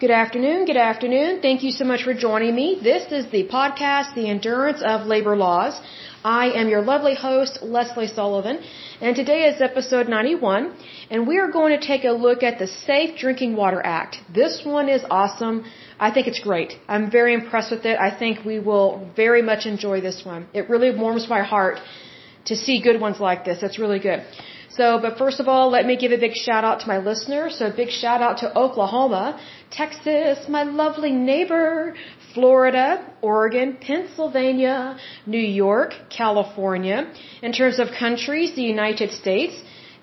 Good afternoon. Good afternoon. Thank you so much for joining me. This is the podcast, The Endurance of Labor Laws. I am your lovely host, Leslie Sullivan, and today is episode 91, and we are going to take a look at the Safe Drinking Water Act. This one is awesome. I think it's great. I'm very impressed with it. I think we will very much enjoy this one. It really warms my heart to see good ones like this. It's really good. So, but first of all, let me give a big shout out to my listeners. So, a big shout out to Oklahoma, Texas, my lovely neighbor, Florida, Oregon, Pennsylvania, New York, California. In terms of countries, the United States,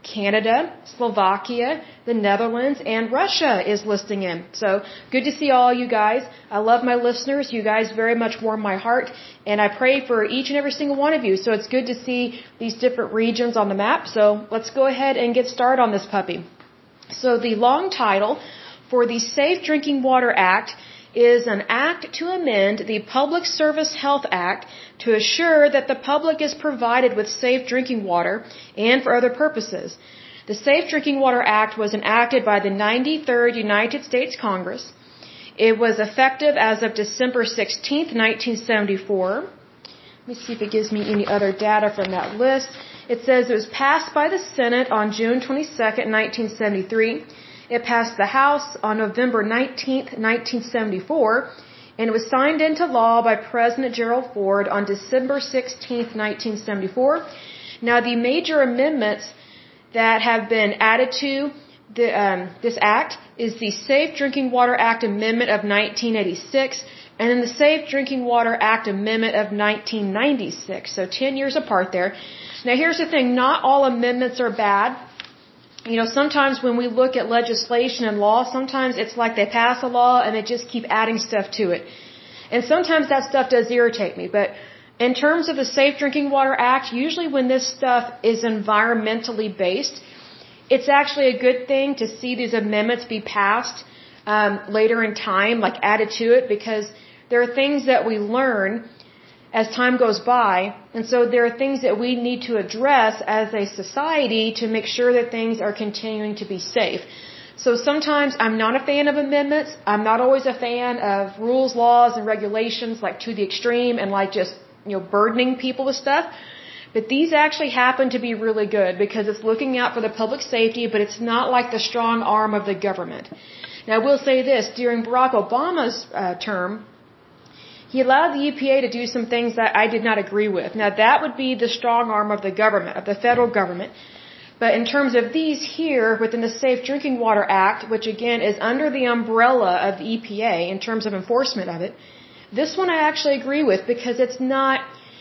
Canada, Slovakia, the Netherlands, and Russia is listing in. So good to see all you guys. I love my listeners. You guys very much warm my heart. And I pray for each and every single one of you. So it's good to see these different regions on the map. So let's go ahead and get started on this puppy. So the long title for the Safe Drinking Water Act is an act to amend the Public Service Health Act to assure that the public is provided with safe drinking water and for other purposes. The Safe Drinking Water Act was enacted by the 93rd United States Congress. It was effective as of December 16, 1974. Let me see if it gives me any other data from that list. It says it was passed by the Senate on June 22, 1973. It passed the House on November 19, 1974, and it was signed into law by President Gerald Ford on December 16, 1974. Now, the major amendments that have been added to the, um, this act is the Safe Drinking Water Act Amendment of 1986 and then the Safe Drinking Water Act Amendment of 1996. So 10 years apart there. Now here's the thing, not all amendments are bad you know, sometimes when we look at legislation and law, sometimes it's like they pass a law and they just keep adding stuff to it. And sometimes that stuff does irritate me. But in terms of the Safe Drinking Water Act, usually when this stuff is environmentally based, it's actually a good thing to see these amendments be passed um, later in time, like added to it, because there are things that we learn as time goes by. And so there are things that we need to address as a society to make sure that things are continuing to be safe. So sometimes I'm not a fan of amendments. I'm not always a fan of rules, laws, and regulations like to the extreme and like just, you know, burdening people with stuff. But these actually happen to be really good because it's looking out for the public safety, but it's not like the strong arm of the government. Now I will say this, during Barack Obama's uh, term, he allowed the EPA to do some things that I did not agree with. Now that would be the strong arm of the government, of the federal government. But in terms of these here within the Safe Drinking Water Act, which again is under the umbrella of the EPA in terms of enforcement of it, this one I actually agree with because it's not,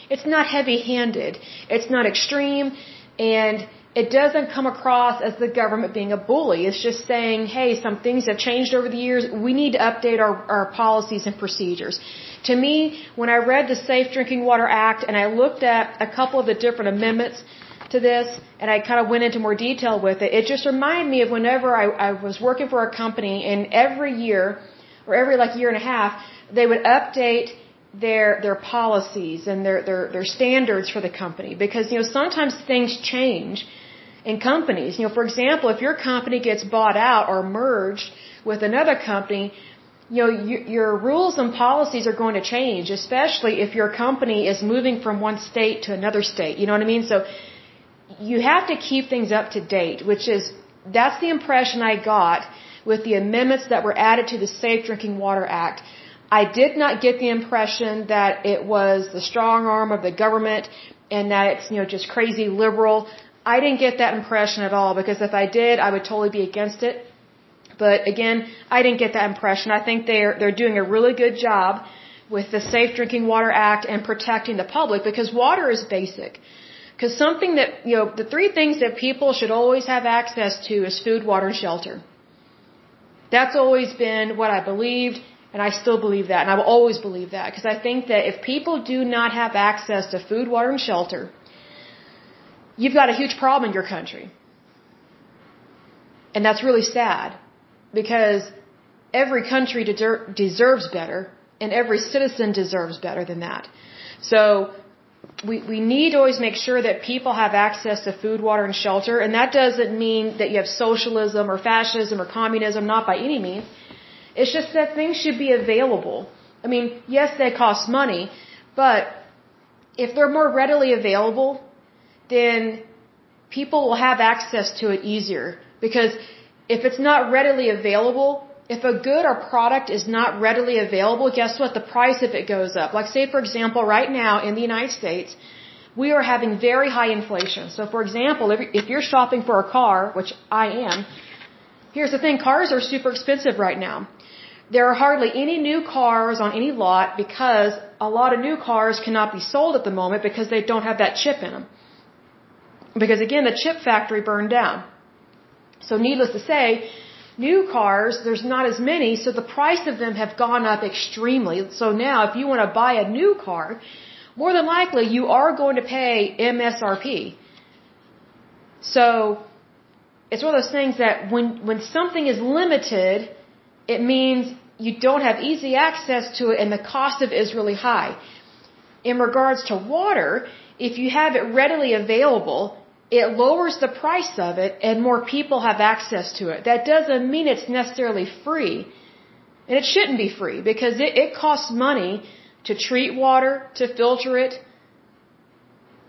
it's not heavy-handed. It's not extreme and it doesn't come across as the government being a bully. It's just saying, hey, some things have changed over the years. We need to update our, our policies and procedures. To me, when I read the Safe Drinking Water Act and I looked at a couple of the different amendments to this and I kind of went into more detail with it, it just reminded me of whenever I, I was working for a company and every year or every like year and a half, they would update their their policies and their their their standards for the company because you know sometimes things change in companies you know for example if your company gets bought out or merged with another company you know, you, your rules and policies are going to change, especially if your company is moving from one state to another state. You know what I mean? So you have to keep things up to date, which is, that's the impression I got with the amendments that were added to the Safe Drinking Water Act. I did not get the impression that it was the strong arm of the government and that it's, you know, just crazy liberal. I didn't get that impression at all because if I did, I would totally be against it. But again, I didn't get that impression. I think they're they're doing a really good job with the Safe Drinking Water Act and protecting the public because water is basic. Because something that, you know, the three things that people should always have access to is food, water, and shelter. That's always been what I believed, and I still believe that, and I will always believe that. Because I think that if people do not have access to food, water, and shelter, you've got a huge problem in your country. And that's really sad because every country deser- deserves better and every citizen deserves better than that. So we, we need to always make sure that people have access to food, water, and shelter. And that doesn't mean that you have socialism or fascism or communism, not by any means. It's just that things should be available. I mean, yes, they cost money, but if they're more readily available, then people will have access to it easier. Because if it's not readily available, if a good or product is not readily available, guess what? The price of it goes up. Like say, for example, right now in the United States, we are having very high inflation. So for example, if you're shopping for a car, which I am, here's the thing, cars are super expensive right now. There are hardly any new cars on any lot because a lot of new cars cannot be sold at the moment because they don't have that chip in them. Because again, the chip factory burned down. So needless to say, new cars, there's not as many, so the price of them have gone up extremely. So now if you want to buy a new car, more than likely you are going to pay MSRP. So it's one of those things that when when something is limited, it means you don't have easy access to it and the cost of it is really high. In regards to water, if you have it readily available, it lowers the price of it and more people have access to it. That doesn't mean it's necessarily free. And it shouldn't be free because it, it costs money to treat water, to filter it,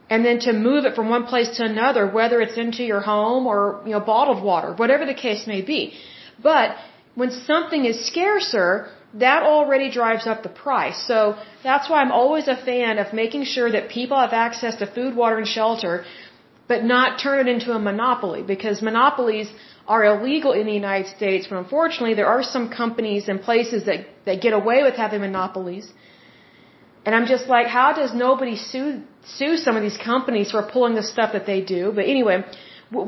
and then to move it from one place to another, whether it's into your home or, you know, bottled water, whatever the case may be. But when something is scarcer, that already drives up the price. So that's why I'm always a fan of making sure that people have access to food, water, and shelter, but not turn it into a monopoly because monopolies are illegal in the United States, but unfortunately there are some companies and places that, that get away with having monopolies. And I'm just like, how does nobody sue sue some of these companies for pulling the stuff that they do? But anyway,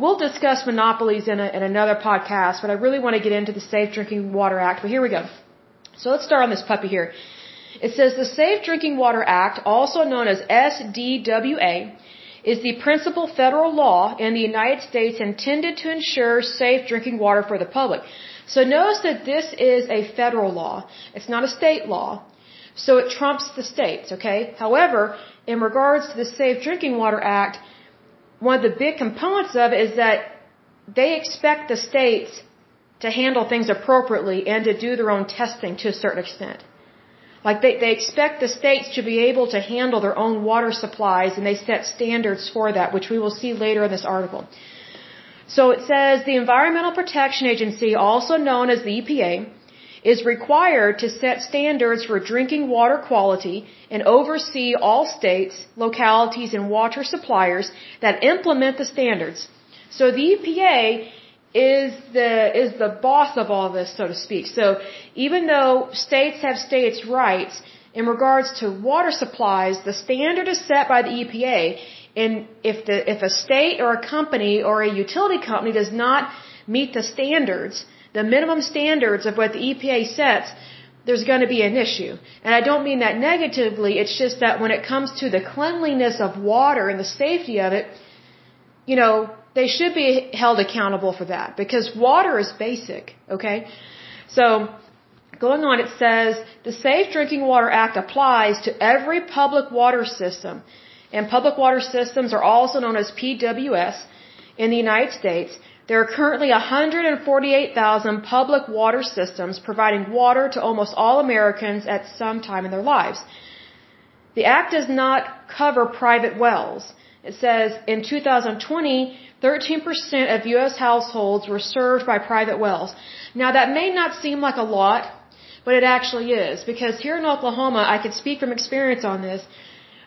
we'll discuss monopolies in, a, in another podcast. But I really want to get into the Safe Drinking Water Act. But here we go. So let's start on this puppy here. It says the Safe Drinking Water Act, also known as SDWA, is the principal federal law in the United States intended to ensure safe drinking water for the public. So notice that this is a federal law. It's not a state law. So it trumps the states, okay? However, in regards to the Safe Drinking Water Act, one of the big components of it is that they expect the states to handle things appropriately and to do their own testing to a certain extent. Like they, they expect the states to be able to handle their own water supplies and they set standards for that, which we will see later in this article. So it says the Environmental Protection Agency, also known as the EPA, is required to set standards for drinking water quality and oversee all states, localities, and water suppliers that implement the standards. So the EPA is the is the boss of all this, so to speak. So even though states have states' rights in regards to water supplies, the standard is set by the EPA. And if the if a state or a company or a utility company does not meet the standards, the minimum standards of what the EPA sets, there's going to be an issue. And I don't mean that negatively, it's just that when it comes to the cleanliness of water and the safety of it, you know, they should be held accountable for that because water is basic, okay? So, going on, it says the Safe Drinking Water Act applies to every public water system. And public water systems are also known as PWS in the United States. There are currently 148,000 public water systems providing water to almost all Americans at some time in their lives. The Act does not cover private wells. It says in 2020, 13% of U.S. households were served by private wells. Now that may not seem like a lot, but it actually is. Because here in Oklahoma, I can speak from experience on this,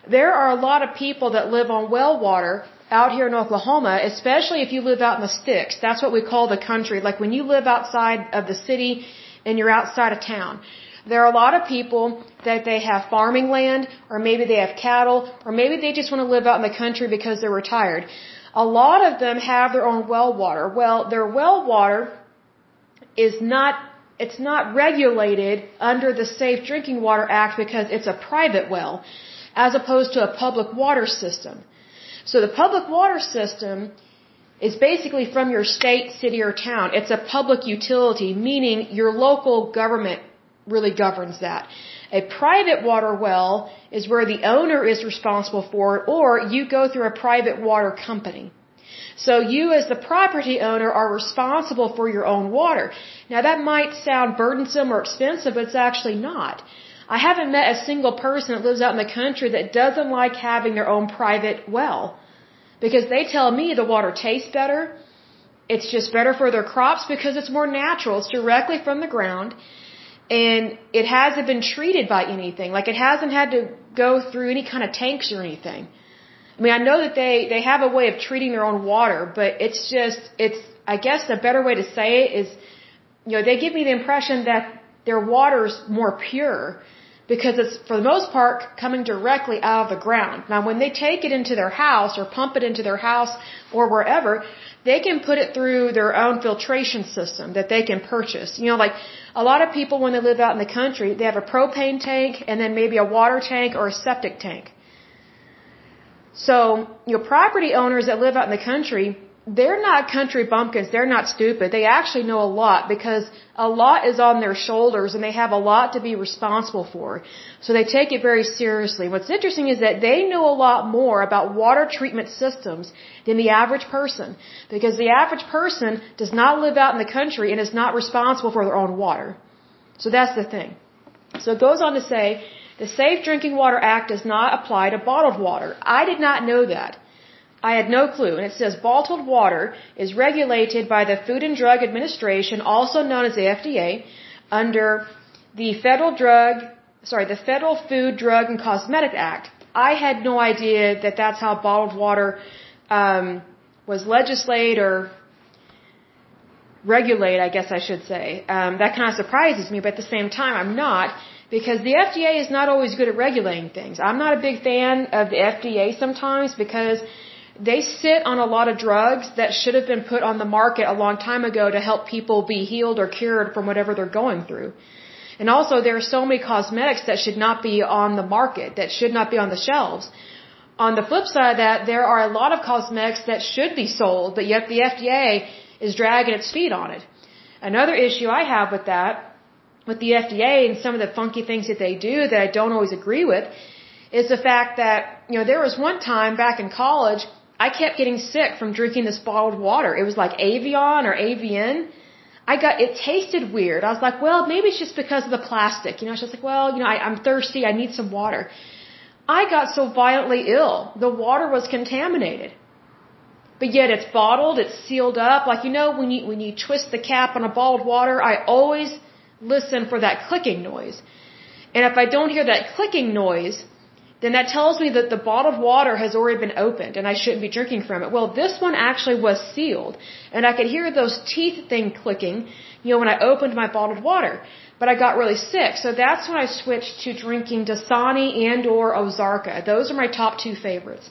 there are a lot of people that live on well water out here in Oklahoma, especially if you live out in the sticks. That's what we call the country. Like when you live outside of the city and you're outside of town. There are a lot of people that they have farming land, or maybe they have cattle, or maybe they just want to live out in the country because they're retired. A lot of them have their own well water. Well, their well water is not it's not regulated under the Safe Drinking Water Act because it's a private well as opposed to a public water system. So the public water system is basically from your state, city, or town. It's a public utility, meaning your local government really governs that. A private water well is where the owner is responsible for it, or you go through a private water company. So you as the property owner are responsible for your own water. Now that might sound burdensome or expensive, but it's actually not. I haven't met a single person that lives out in the country that doesn't like having their own private well. Because they tell me the water tastes better. It's just better for their crops because it's more natural. It's directly from the ground. And it hasn't been treated by anything. Like it hasn't had to go through any kind of tanks or anything. I mean, I know that they, they have a way of treating their own water, but it's just, it's, I guess a better way to say it is, you know, they give me the impression that their water's more pure because it's for the most part coming directly out of the ground. Now when they take it into their house or pump it into their house or wherever, they can put it through their own filtration system that they can purchase. You know, like a lot of people when they live out in the country, they have a propane tank and then maybe a water tank or a septic tank. So, your property owners that live out in the country, they're not country bumpkins. They're not stupid. They actually know a lot because a lot is on their shoulders and they have a lot to be responsible for. So they take it very seriously. What's interesting is that they know a lot more about water treatment systems than the average person because the average person does not live out in the country and is not responsible for their own water. So that's the thing. So it goes on to say, the Safe Drinking Water Act does not apply to bottled water. I did not know that. I had no clue. And it says bottled water is regulated by the Food and Drug Administration, also known as the FDA, under the Federal Drug, sorry, the Federal Food, Drug, and Cosmetic Act. I had no idea that that's how bottled water um, was legislated or regulate, I guess I should say. Um, that kind of surprises me, but at the same time, I'm not because the FDA is not always good at regulating things. I'm not a big fan of the FDA sometimes because they sit on a lot of drugs that should have been put on the market a long time ago to help people be healed or cured from whatever they're going through. And also there are so many cosmetics that should not be on the market, that should not be on the shelves. On the flip side of that, there are a lot of cosmetics that should be sold, but yet the FDA is dragging its feet on it. Another issue I have with that, with the FDA and some of the funky things that they do that I don't always agree with, is the fact that, you know, there was one time back in college I kept getting sick from drinking this bottled water. It was like Evian or Avian. I got, it tasted weird. I was like, well, maybe it's just because of the plastic. You know, I was just like, well, you know, I, I'm thirsty. I need some water. I got so violently ill. The water was contaminated. But yet it's bottled, it's sealed up. Like, you know, when you, when you twist the cap on a bottled water, I always listen for that clicking noise. And if I don't hear that clicking noise, then that tells me that the bottled water has already been opened and I shouldn't be drinking from it. Well, this one actually was sealed and I could hear those teeth thing clicking, you know, when I opened my bottled water. But I got really sick, so that's when I switched to drinking Dasani and or Ozarka. Those are my top two favorites.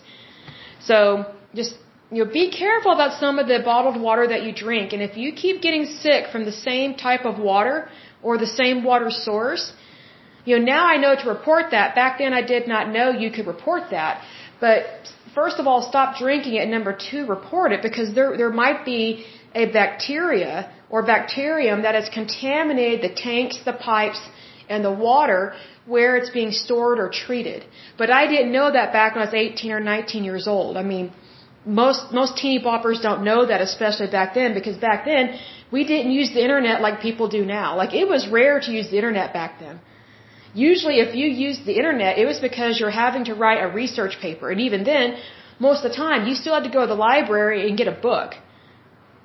So just you know, be careful about some of the bottled water that you drink, and if you keep getting sick from the same type of water or the same water source, you know, now I know to report that. Back then I did not know you could report that. But first of all, stop drinking it. Number two, report it because there, there might be a bacteria or bacterium that has contaminated the tanks, the pipes, and the water where it's being stored or treated. But I didn't know that back when I was 18 or 19 years old. I mean, most, most teeny boppers don't know that, especially back then, because back then, we didn't use the internet like people do now. Like, it was rare to use the internet back then. Usually if you use the internet, it was because you're having to write a research paper. And even then, most of the time, you still had to go to the library and get a book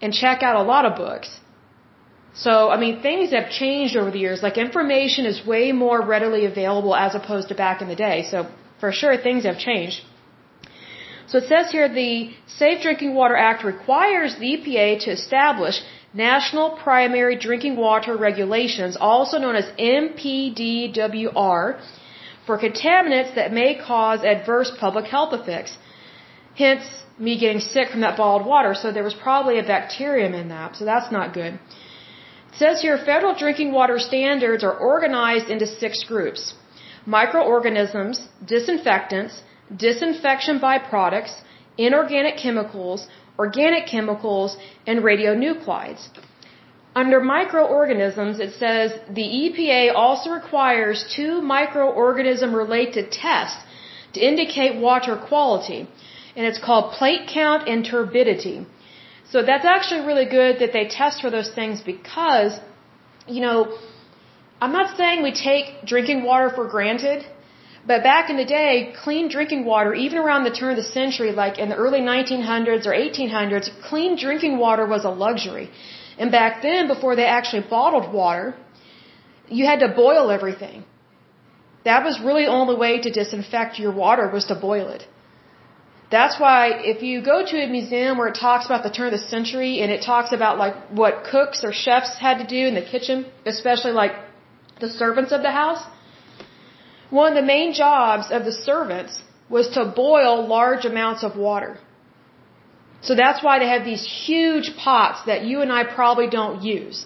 and check out a lot of books. So, I mean, things have changed over the years. Like information is way more readily available as opposed to back in the day. So, for sure, things have changed. So it says here the Safe Drinking Water Act requires the EPA to establish National Primary Drinking Water Regulations, also known as NPDWR, for contaminants that may cause adverse public health effects. Hence, me getting sick from that bottled water, so there was probably a bacterium in that, so that's not good. It says here federal drinking water standards are organized into six groups microorganisms, disinfectants, disinfection byproducts, inorganic chemicals, organic chemicals, and radionuclides. Under microorganisms, it says the EPA also requires two microorganism related tests to indicate water quality. and it's called plate count and turbidity. So that's actually really good that they test for those things because, you know, I'm not saying we take drinking water for granted, but back in the day, clean drinking water, even around the turn of the century, like in the early 1900s or 1800s, clean drinking water was a luxury. And back then, before they actually bottled water, you had to boil everything. That was really the only way to disinfect your water was to boil it. That's why if you go to a museum where it talks about the turn of the century and it talks about like what cooks or chefs had to do in the kitchen, especially like the servants of the house, one of the main jobs of the servants was to boil large amounts of water. So that's why they have these huge pots that you and I probably don't use.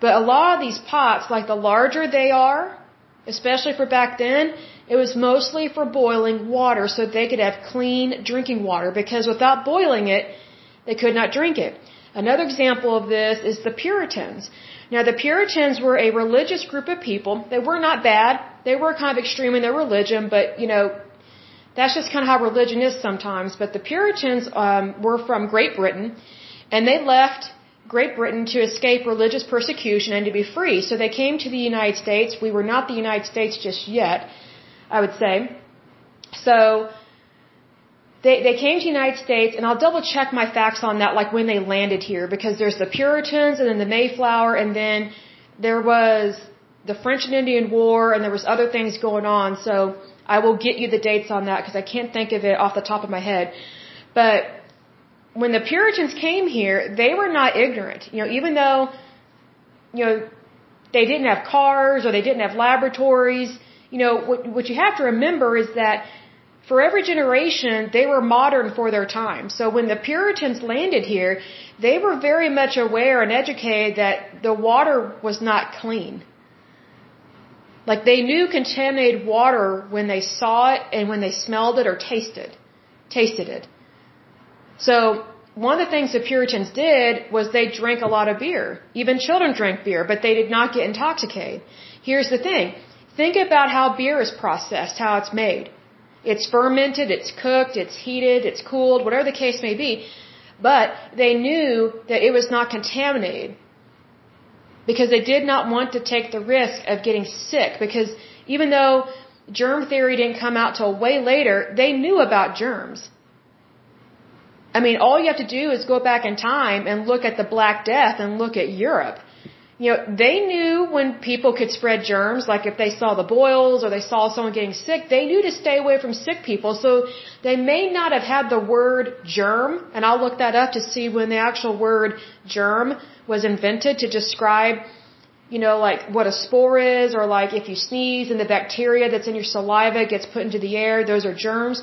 But a lot of these pots, like the larger they are, especially for back then, it was mostly for boiling water so they could have clean drinking water because without boiling it, they could not drink it. Another example of this is the Puritans. Now the Puritans were a religious group of people. They were not bad. They were kind of extreme in their religion, but you know, that's just kind of how religion is sometimes. But the Puritans um, were from Great Britain, and they left Great Britain to escape religious persecution and to be free. So they came to the United States. We were not the United States just yet, I would say. So they they came to the United States, and I'll double check my facts on that, like when they landed here, because there's the Puritans and then the Mayflower, and then there was the French and Indian War, and there was other things going on. So I will get you the dates on that because I can't think of it off the top of my head. But when the Puritans came here, they were not ignorant. You know, even though, you know, they didn't have cars or they didn't have laboratories, you know, what, what you have to remember is that for every generation, they were modern for their time. So when the Puritans landed here, they were very much aware and educated that the water was not clean. Like they knew contaminated water when they saw it and when they smelled it or tasted, tasted it. So one of the things the Puritans did was they drank a lot of beer. Even children drank beer, but they did not get intoxicated. Here's the thing. Think about how beer is processed, how it's made. It's fermented, it's cooked, it's heated, it's cooled, whatever the case may be. But they knew that it was not contaminated because they did not want to take the risk of getting sick because even though germ theory didn't come out till way later, they knew about germs. I mean, all you have to do is go back in time and look at the Black Death and look at Europe. You know, they knew when people could spread germs, like if they saw the boils or they saw someone getting sick, they knew to stay away from sick people. So they may not have had the word germ, and I'll look that up to see when the actual word germ was invented to describe, you know, like what a spore is, or like if you sneeze and the bacteria that's in your saliva gets put into the air, those are germs.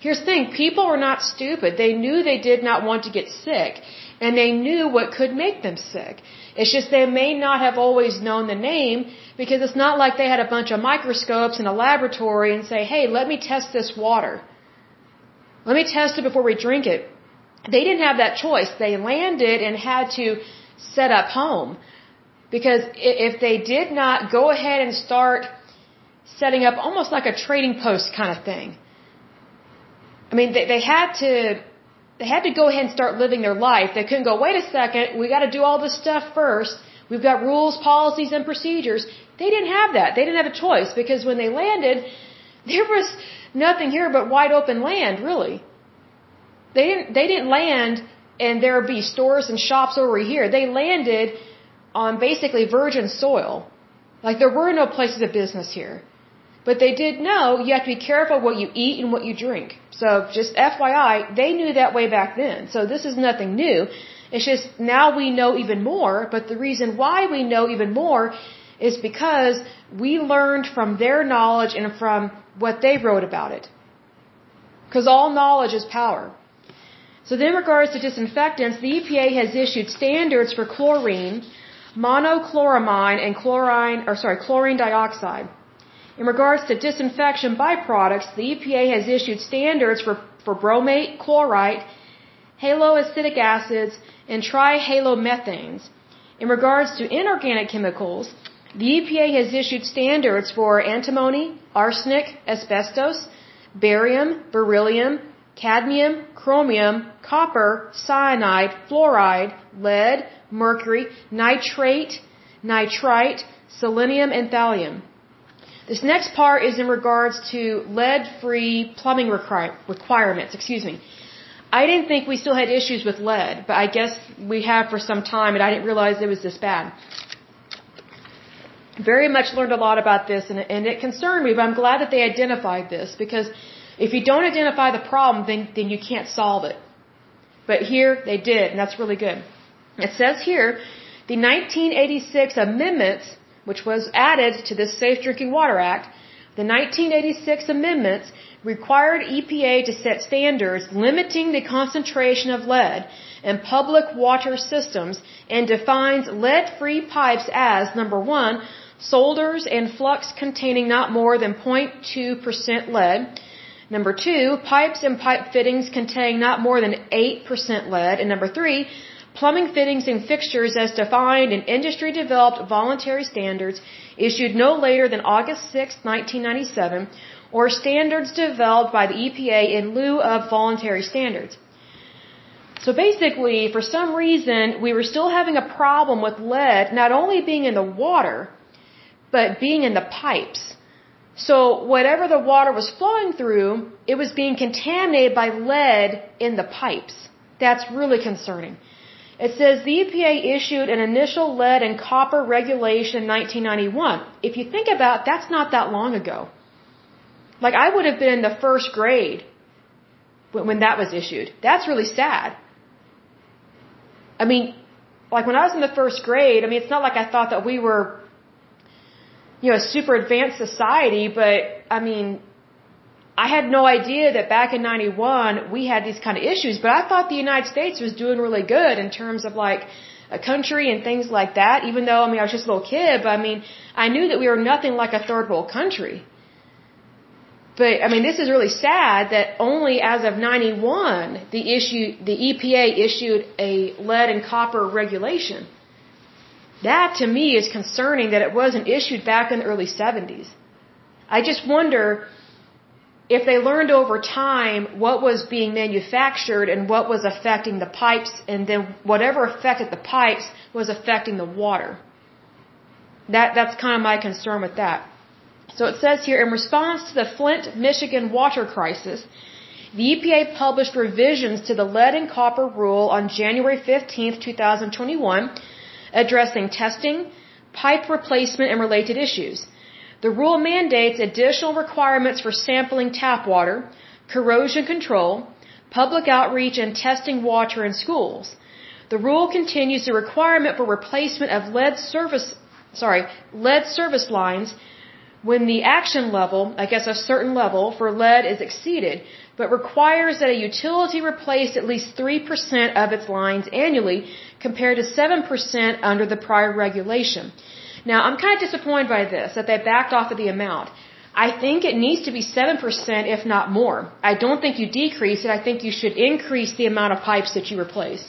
Here's the thing, people were not stupid. They knew they did not want to get sick, and they knew what could make them sick. It's just they may not have always known the name because it's not like they had a bunch of microscopes in a laboratory and say, hey, let me test this water. Let me test it before we drink it. They didn't have that choice. They landed and had to set up home. Because if they did not go ahead and start setting up almost like a trading post kind of thing, I mean, they, they had to, they had to go ahead and start living their life. They couldn't go, wait a second, we got to do all this stuff first. We've got rules, policies, and procedures. They didn't have that. They didn't have a choice because when they landed, there was nothing here but wide open land, really. They didn't, they didn't land and there would be stores and shops over here. They landed on basically virgin soil. Like there were no places of business here. But they did know you have to be careful what you eat and what you drink. So just FYI, they knew that way back then. So this is nothing new. It's just now we know even more, but the reason why we know even more is because we learned from their knowledge and from what they wrote about it. Because all knowledge is power. So then in regards to disinfectants, the EPA has issued standards for chlorine, monochloramine, and chlorine, or sorry, chlorine dioxide. In regards to disinfection byproducts, the EPA has issued standards for, for bromate, chlorite, haloacetic acids, and trihalomethanes. In regards to inorganic chemicals, the EPA has issued standards for antimony, arsenic, asbestos, barium, beryllium, cadmium, chromium, copper, cyanide, fluoride, lead, mercury, nitrate, nitrite, selenium, and thallium. This next part is in regards to lead-free plumbing requirements, excuse me. I didn't think we still had issues with lead, but I guess we have for some time and I didn't realize it was this bad. Very much learned a lot about this and, and it concerned me, but I'm glad that they identified this because if you don't identify the problem, then, then you can't solve it. But here they did, and that's really good. It says here, the 1986 amendments which was added to the Safe Drinking Water Act, the 1986 amendments required EPA to set standards limiting the concentration of lead in public water systems and defines lead-free pipes as number 1, solders and flux containing not more than 0.2% lead. Number 2, pipes and pipe fittings containing not more than 8% lead. And number 3, plumbing fittings and fixtures as defined in industry developed voluntary standards issued no later than August 6, 1997, or standards developed by the EPA in lieu of voluntary standards. So basically, for some reason, we were still having a problem with lead not only being in the water, but being in the pipes. So whatever the water was flowing through, it was being contaminated by lead in the pipes. That's really concerning. It says the EPA issued an initial lead and copper regulation in 1991. If you think about it, that's not that long ago. Like I would have been in the first grade when that was issued. That's really sad. I mean, like when I was in the first grade, I mean, it's not like I thought that we were, you know, a super advanced society, but I mean, I had no idea that back in 91 we had these kind of issues, but I thought the United States was doing really good in terms of like a country and things like that, even though, I mean, I was just a little kid, but I mean, I knew that we were nothing like a third world country. But, I mean, this is really sad that only as of 91, the issue, the EPA issued a lead and copper regulation. That to me is concerning that it wasn't issued back in the early 70s. I just wonder, if they learned over time what was being manufactured and what was affecting the pipes, and then whatever affected the pipes was affecting the water. That, that's kind of my concern with that. So it says here, in response to the Flint, Michigan water crisis, the EPA published revisions to the lead and copper rule on January 15, 2021, addressing testing, pipe replacement, and related issues. The rule mandates additional requirements for sampling tap water, corrosion control, public outreach, and testing water in schools. The rule continues the requirement for replacement of lead service, sorry, lead service lines when the action level, I guess a certain level for lead is exceeded, but requires that a utility replace at least 3% of its lines annually compared to 7% under the prior regulation. Now, I'm kind of disappointed by this, that they backed off of the amount. I think it needs to be 7%, if not more. I don't think you decrease it. I think you should increase the amount of pipes that you replace.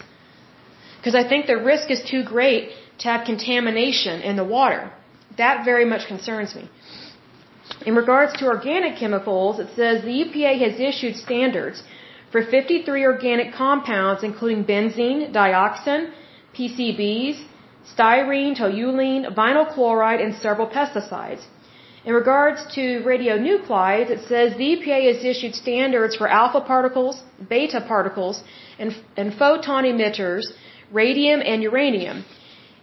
Because I think the risk is too great to have contamination in the water. That very much concerns me. In regards to organic chemicals, it says the EPA has issued standards for 53 organic compounds, including benzene, dioxin, PCBs, styrene, toluene, vinyl chloride, and several pesticides. In regards to radionuclides, it says the EPA has issued standards for alpha particles, beta particles, and, and photon emitters, radium and uranium.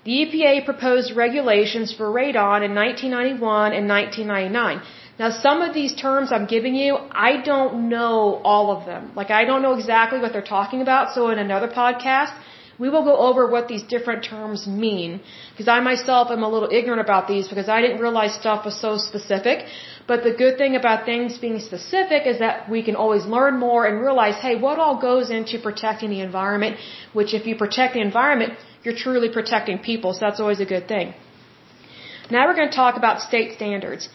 The EPA proposed regulations for radon in 1991 and 1999. Now, some of these terms I'm giving you, I don't know all of them. Like, I don't know exactly what they're talking about, so in another podcast, we will go over what these different terms mean because I myself am a little ignorant about these because I didn't realize stuff was so specific. But the good thing about things being specific is that we can always learn more and realize, hey, what all goes into protecting the environment, which if you protect the environment, you're truly protecting people. So that's always a good thing. Now we're going to talk about state standards.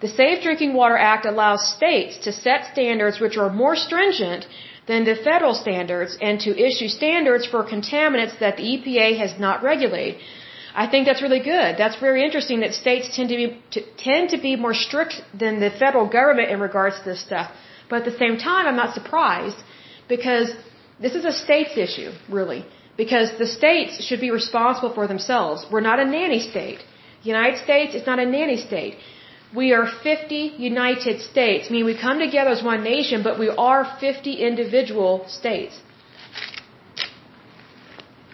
The Safe Drinking Water Act allows states to set standards which are more stringent than the federal standards and to issue standards for contaminants that the EPA has not regulated. I think that's really good. That's very interesting that states tend to be to, tend to be more strict than the federal government in regards to this stuff. But at the same time, I'm not surprised because this is a states issue, really. Because the states should be responsible for themselves. We're not a nanny state. The United States is not a nanny state. We are 50 United States. I mean, we come together as one nation, but we are 50 individual states.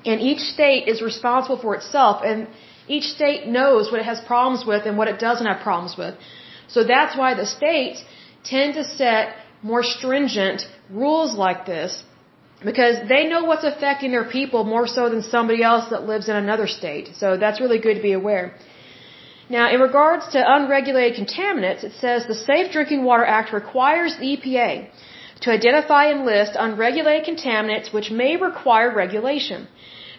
And each state is responsible for itself, and each state knows what it has problems with and what it doesn't have problems with. So that's why the states tend to set more stringent rules like this because they know what's affecting their people more so than somebody else that lives in another state. So that's really good to be aware. Now, in regards to unregulated contaminants, it says the Safe Drinking Water Act requires the EPA to identify and list unregulated contaminants which may require regulation.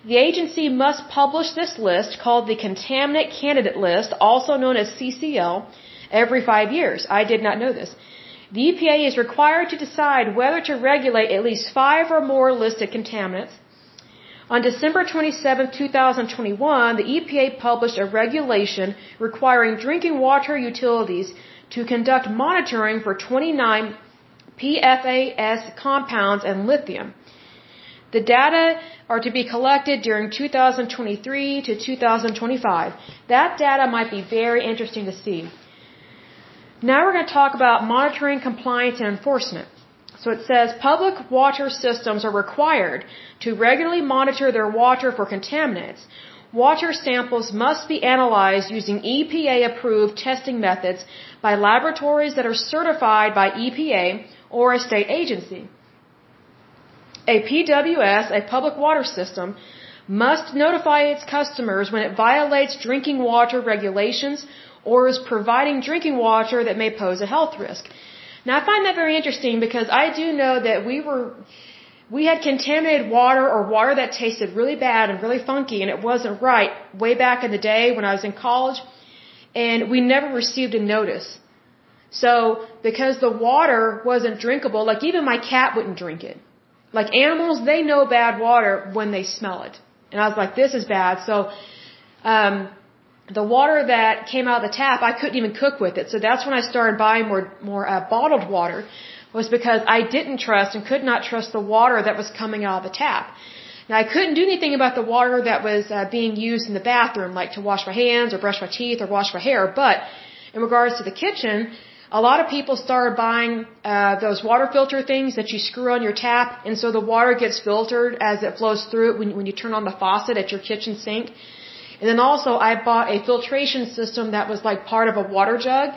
The agency must publish this list called the Contaminant Candidate List, also known as CCL, every five years. I did not know this. The EPA is required to decide whether to regulate at least five or more listed contaminants. On December 27, 2021, the EPA published a regulation requiring drinking water utilities to conduct monitoring for 29 PFAS compounds and lithium. The data are to be collected during 2023 to 2025. That data might be very interesting to see. Now we're going to talk about monitoring, compliance, and enforcement. So it says public water systems are required to regularly monitor their water for contaminants. Water samples must be analyzed using EPA approved testing methods by laboratories that are certified by EPA or a state agency. A PWS, a public water system, must notify its customers when it violates drinking water regulations or is providing drinking water that may pose a health risk. Now I find that very interesting because I do know that we were we had contaminated water or water that tasted really bad and really funky and it wasn't right way back in the day when I was in college and we never received a notice. So because the water wasn't drinkable, like even my cat wouldn't drink it. Like animals, they know bad water when they smell it. And I was like, this is bad. So um the water that came out of the tap, I couldn't even cook with it. So that's when I started buying more more uh, bottled water, was because I didn't trust and could not trust the water that was coming out of the tap. Now I couldn't do anything about the water that was uh, being used in the bathroom, like to wash my hands or brush my teeth or wash my hair. But in regards to the kitchen, a lot of people started buying uh, those water filter things that you screw on your tap, and so the water gets filtered as it flows through it when, when you turn on the faucet at your kitchen sink. And then also I bought a filtration system that was like part of a water jug.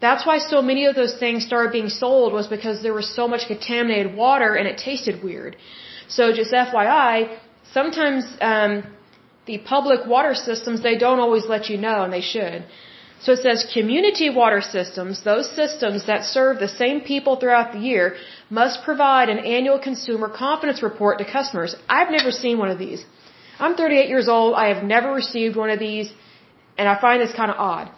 That's why so many of those things started being sold was because there was so much contaminated water and it tasted weird. So just FYI, sometimes um, the public water systems they don't always let you know, and they should. So it says community water systems, those systems that serve the same people throughout the year, must provide an annual consumer confidence report to customers. I've never seen one of these. I'm 38 years old. I have never received one of these, and I find this kind of odd.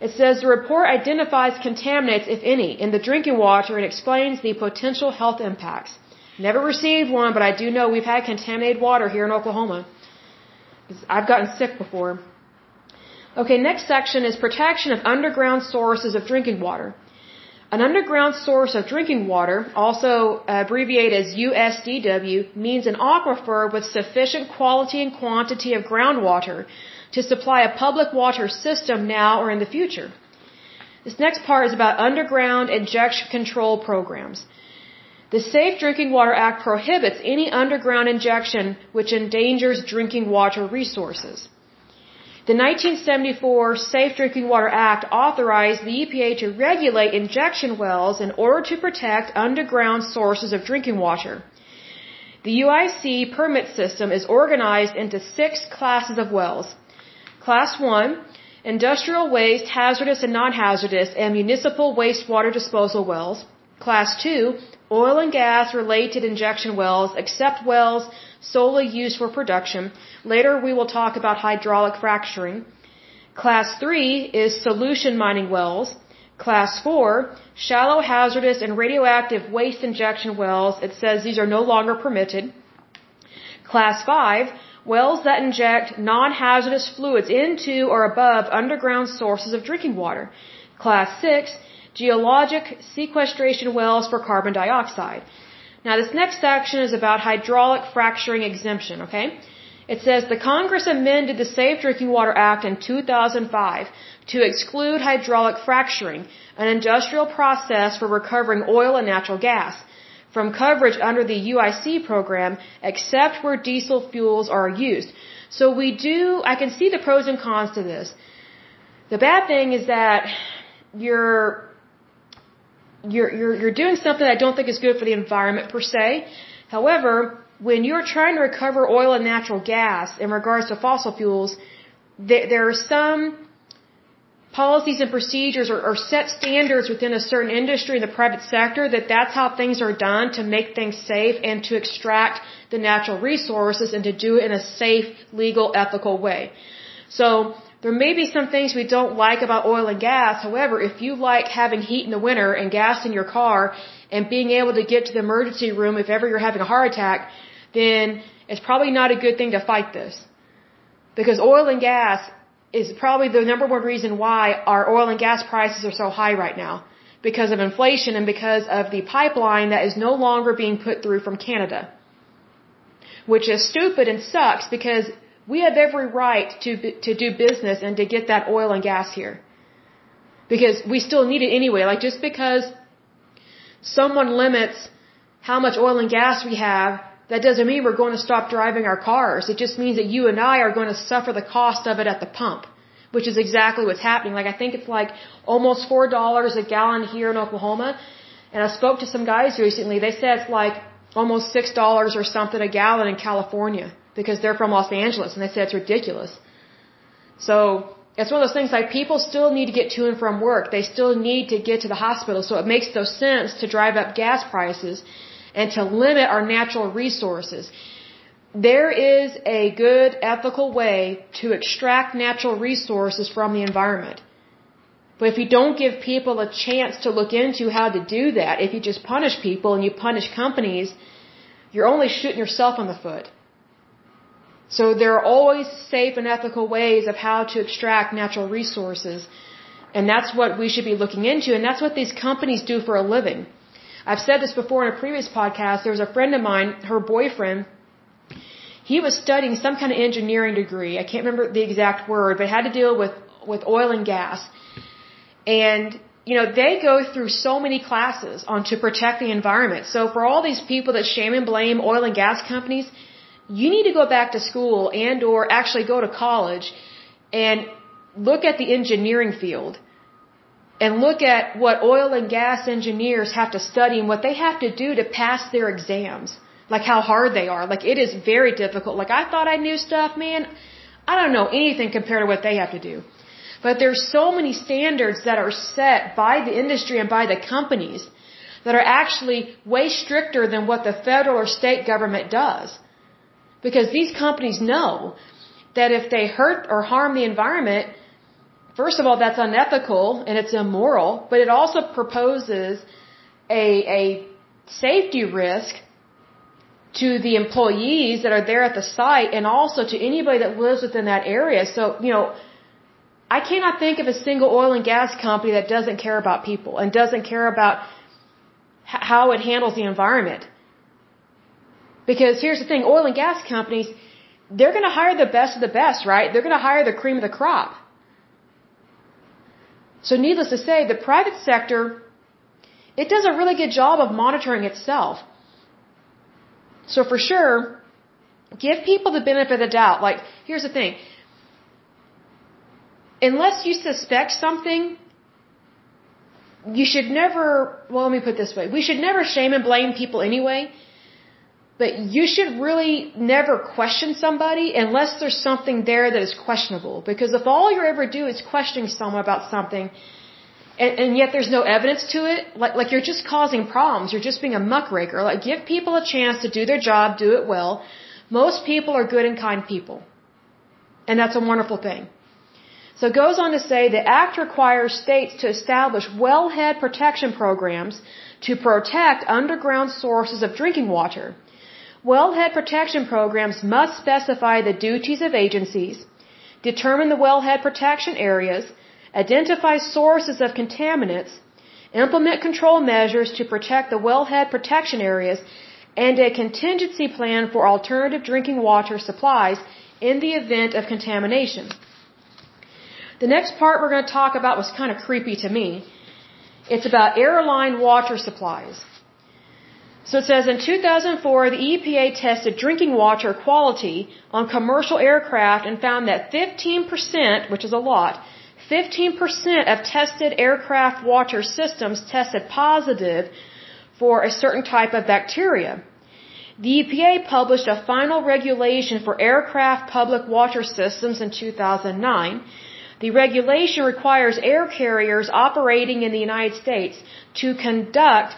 It says the report identifies contaminants, if any, in the drinking water and explains the potential health impacts. Never received one, but I do know we've had contaminated water here in Oklahoma. I've gotten sick before. Okay, next section is protection of underground sources of drinking water. An underground source of drinking water, also abbreviated as USDW, means an aquifer with sufficient quality and quantity of groundwater to supply a public water system now or in the future. This next part is about underground injection control programs. The Safe Drinking Water Act prohibits any underground injection which endangers drinking water resources. The 1974 Safe Drinking Water Act authorized the EPA to regulate injection wells in order to protect underground sources of drinking water. The UIC permit system is organized into six classes of wells. Class 1, industrial waste, hazardous and non-hazardous, and municipal wastewater disposal wells. Class 2, oil and gas related injection wells, except wells solely used for production. Later we will talk about hydraulic fracturing. Class 3 is solution mining wells. Class 4, shallow hazardous and radioactive waste injection wells. It says these are no longer permitted. Class 5, wells that inject non-hazardous fluids into or above underground sources of drinking water. Class 6, geologic sequestration wells for carbon dioxide. Now this next section is about hydraulic fracturing exemption, okay? It says the Congress amended the Safe Drinking Water Act in 2005 to exclude hydraulic fracturing, an industrial process for recovering oil and natural gas, from coverage under the UIC program except where diesel fuels are used. So we do, I can see the pros and cons to this. The bad thing is that you're you're, you're, you're doing something I don't think is good for the environment per se. However, when you're trying to recover oil and natural gas in regards to fossil fuels, there, there are some policies and procedures or, or set standards within a certain industry in the private sector that that's how things are done to make things safe and to extract the natural resources and to do it in a safe, legal, ethical way. So there may be some things we don't like about oil and gas. However, if you like having heat in the winter and gas in your car and being able to get to the emergency room if ever you're having a heart attack, then it's probably not a good thing to fight this. Because oil and gas is probably the number one reason why our oil and gas prices are so high right now. Because of inflation and because of the pipeline that is no longer being put through from Canada. Which is stupid and sucks because we have every right to to do business and to get that oil and gas here. Because we still need it anyway. Like just because someone limits how much oil and gas we have, that doesn't mean we're going to stop driving our cars. It just means that you and I are going to suffer the cost of it at the pump, which is exactly what's happening. Like I think it's like almost four dollars a gallon here in Oklahoma. And I spoke to some guys recently. They said it's like almost six dollars or something a gallon in California because they're from Los Angeles and they say it's ridiculous. So it's one of those things like people still need to get to and from work. They still need to get to the hospital. So it makes no sense to drive up gas prices and to limit our natural resources. There is a good ethical way to extract natural resources from the environment. But if you don't give people a chance to look into how to do that, if you just punish people and you punish companies, you're only shooting yourself in the foot. So there are always safe and ethical ways of how to extract natural resources. And that's what we should be looking into. And that's what these companies do for a living. I've said this before in a previous podcast. There was a friend of mine, her boyfriend, he was studying some kind of engineering degree. I can't remember the exact word, but it had to deal with, with oil and gas. And, you know, they go through so many classes on to protect the environment. So for all these people that shame and blame oil and gas companies, you need to go back to school and or actually go to college and look at the engineering field and look at what oil and gas engineers have to study and what they have to do to pass their exams. Like how hard they are. Like it is very difficult. Like I thought I knew stuff, man. I don't know anything compared to what they have to do. But there's so many standards that are set by the industry and by the companies that are actually way stricter than what the federal or state government does. Because these companies know that if they hurt or harm the environment, first of all, that's unethical and it's immoral, but it also proposes a, a safety risk to the employees that are there at the site and also to anybody that lives within that area. So, you know, I cannot think of a single oil and gas company that doesn't care about people and doesn't care about how it handles the environment. Because here's the thing, oil and gas companies, they're going to hire the best of the best, right? They're going to hire the cream of the crop. So needless to say, the private sector, it does a really good job of monitoring itself. So for sure, give people the benefit of the doubt. Like, here's the thing. Unless you suspect something, you should never, well, let me put this way. We should never shame and blame people anyway but you should really never question somebody unless there's something there that is questionable. Because if all you ever do is questioning someone about something, and, and yet there's no evidence to it, like, like you're just causing problems. You're just being a muckraker. Like give people a chance to do their job, do it well. Most people are good and kind people. And that's a wonderful thing. So it goes on to say the act requires states to establish wellhead protection programs to protect underground sources of drinking water. Wellhead protection programs must specify the duties of agencies, determine the wellhead protection areas, identify sources of contaminants, implement control measures to protect the wellhead protection areas, and a contingency plan for alternative drinking water supplies in the event of contamination. The next part we're going to talk about was kind of creepy to me. It's about airline water supplies. So it says in 2004, the EPA tested drinking water quality on commercial aircraft and found that 15%, which is a lot, 15% of tested aircraft water systems tested positive for a certain type of bacteria. The EPA published a final regulation for aircraft public water systems in 2009 the regulation requires air carriers operating in the United States to conduct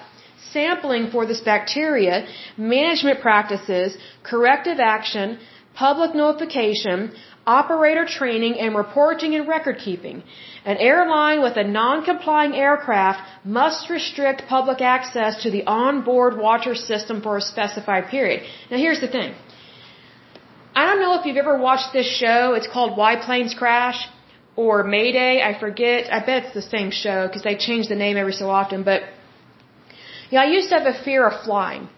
sampling for this bacteria, management practices, corrective action, public notification, operator training, and reporting and record keeping. An airline with a non-complying aircraft must restrict public access to the onboard water system for a specified period. Now here's the thing. I don't know if you've ever watched this show. It's called Why Planes Crash or Mayday. I forget. I bet it's the same show because they change the name every so often. But yeah, I used to have a fear of flying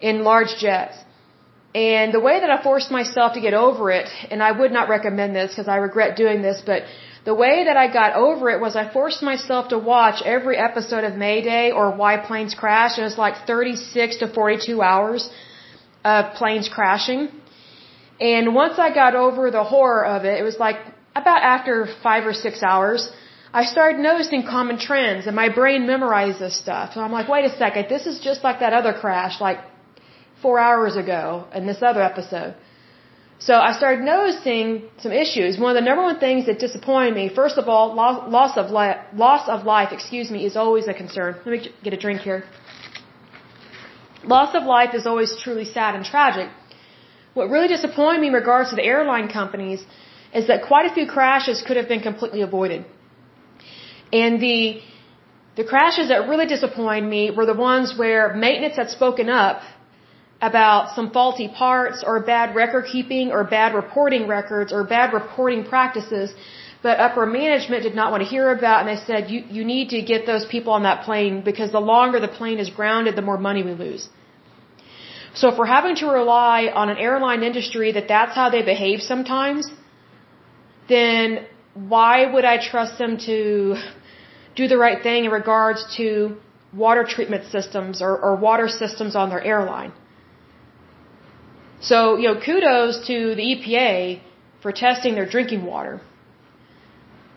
in large jets. And the way that I forced myself to get over it, and I would not recommend this because I regret doing this, but the way that I got over it was I forced myself to watch every episode of Mayday or Why Planes Crash. It was like 36 to 42 hours of planes crashing. And once I got over the horror of it, it was like about after five or six hours, I started noticing common trends and my brain memorized this stuff. So I'm like, wait a second, this is just like that other crash, like four hours ago in this other episode. So I started noticing some issues. One of the number one things that disappointed me, first of all, loss of life, loss of life, excuse me, is always a concern. Let me get a drink here. Loss of life is always truly sad and tragic. What really disappointed me in regards to the airline companies is that quite a few crashes could have been completely avoided. And the the crashes that really disappointed me were the ones where maintenance had spoken up about some faulty parts or bad record keeping or bad reporting records or bad reporting practices, but upper management did not want to hear about and they said you you need to get those people on that plane because the longer the plane is grounded, the more money we lose. So if we're having to rely on an airline industry that that's how they behave sometimes, then why would I trust them to do the right thing in regards to water treatment systems or, or water systems on their airline? So, you know, kudos to the EPA for testing their drinking water.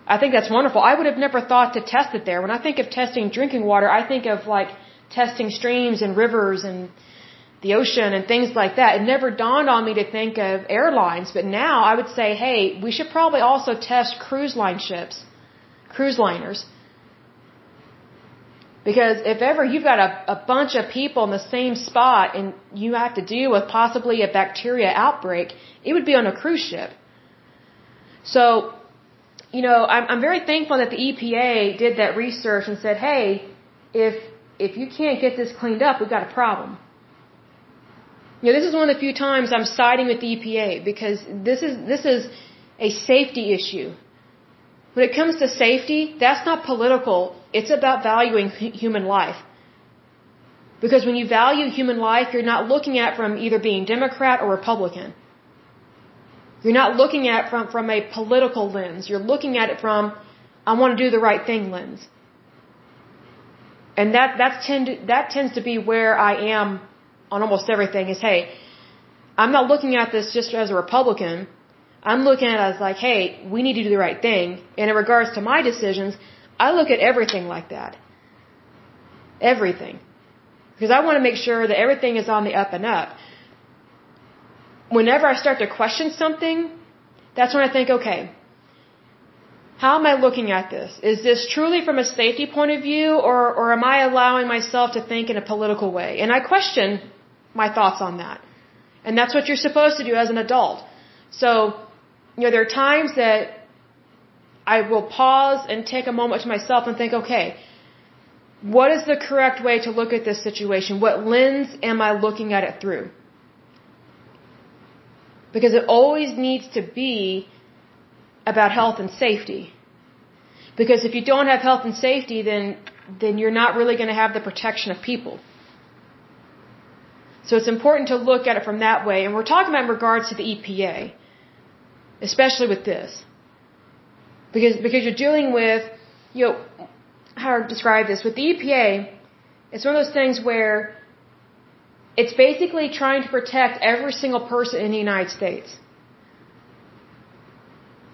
I think that's wonderful. I would have never thought to test it there. When I think of testing drinking water, I think of like testing streams and rivers and the ocean and things like that. It never dawned on me to think of airlines, but now I would say, hey, we should probably also test cruise line ships, cruise liners. Because if ever you've got a, a bunch of people in the same spot and you have to deal with possibly a bacteria outbreak, it would be on a cruise ship. So, you know, I'm, I'm very thankful that the EPA did that research and said, hey, if if you can't get this cleaned up, we've got a problem. You know, this is one of the few times I'm siding with the EPA because this is this is a safety issue. When it comes to safety, that's not political. It's about valuing human life. Because when you value human life, you're not looking at from either being Democrat or Republican. You're not looking at from from a political lens. You're looking at it from I want to do the right thing lens. And that that's tend to, that tends to be where I am on almost everything is, hey, I'm not looking at this just as a Republican. I'm looking at it as like, hey, we need to do the right thing. And in regards to my decisions, I look at everything like that. Everything. Because I want to make sure that everything is on the up and up. Whenever I start to question something, that's when I think, okay, how am I looking at this? Is this truly from a safety point of view, or, or am I allowing myself to think in a political way? And I question my thoughts on that. And that's what you're supposed to do as an adult. So, you know, there are times that I will pause and take a moment to myself and think, okay, what is the correct way to look at this situation? What lens am I looking at it through? Because it always needs to be about health and safety. Because if you don't have health and safety, then, then you're not really going to have the protection of people. So it's important to look at it from that way. And we're talking about in regards to the EPA, especially with this. Because, because you're dealing with, you know, how to describe this? With the EPA, it's one of those things where it's basically trying to protect every single person in the United States.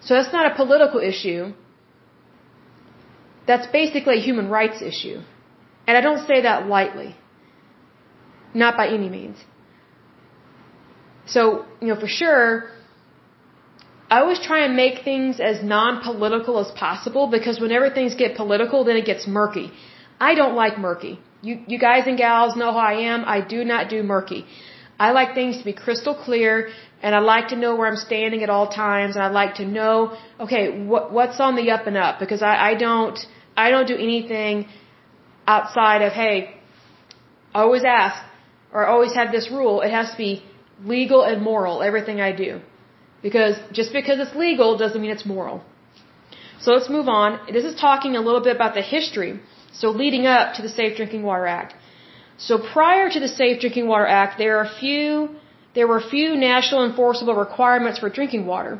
So that's not a political issue. That's basically a human rights issue. And I don't say that lightly. Not by any means. So, you know, for sure, I always try and make things as non-political as possible because whenever things get political, then it gets murky. I don't like murky. You, you guys and gals know how I am. I do not do murky. I like things to be crystal clear and I like to know where I'm standing at all times and I like to know, okay, what, what's on the up and up because I, I don't, I don't do anything outside of, hey, I always ask, or I always have this rule, it has to be legal and moral, everything I do. Because just because it's legal doesn't mean it's moral. So let's move on. This is talking a little bit about the history. So leading up to the Safe Drinking Water Act. So prior to the Safe Drinking Water Act, there are few, there were few national enforceable requirements for drinking water.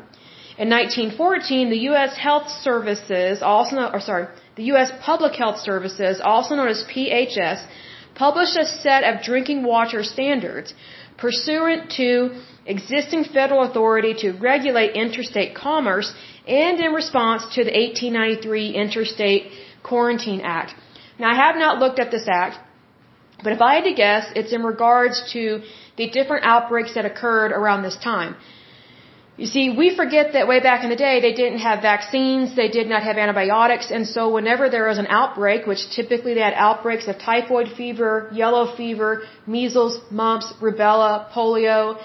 In 1914, the U.S. Health Services, also, or sorry, the U.S. Public Health Services, also known as PHS, published a set of drinking water standards pursuant to existing federal authority to regulate interstate commerce and in response to the 1893 Interstate Quarantine Act. Now, I have not looked at this act, but if I had to guess, it's in regards to the different outbreaks that occurred around this time. You see, we forget that way back in the day, they didn't have vaccines, they did not have antibiotics, and so whenever there was an outbreak, which typically they had outbreaks of typhoid fever, yellow fever, measles, mumps, rubella, polio,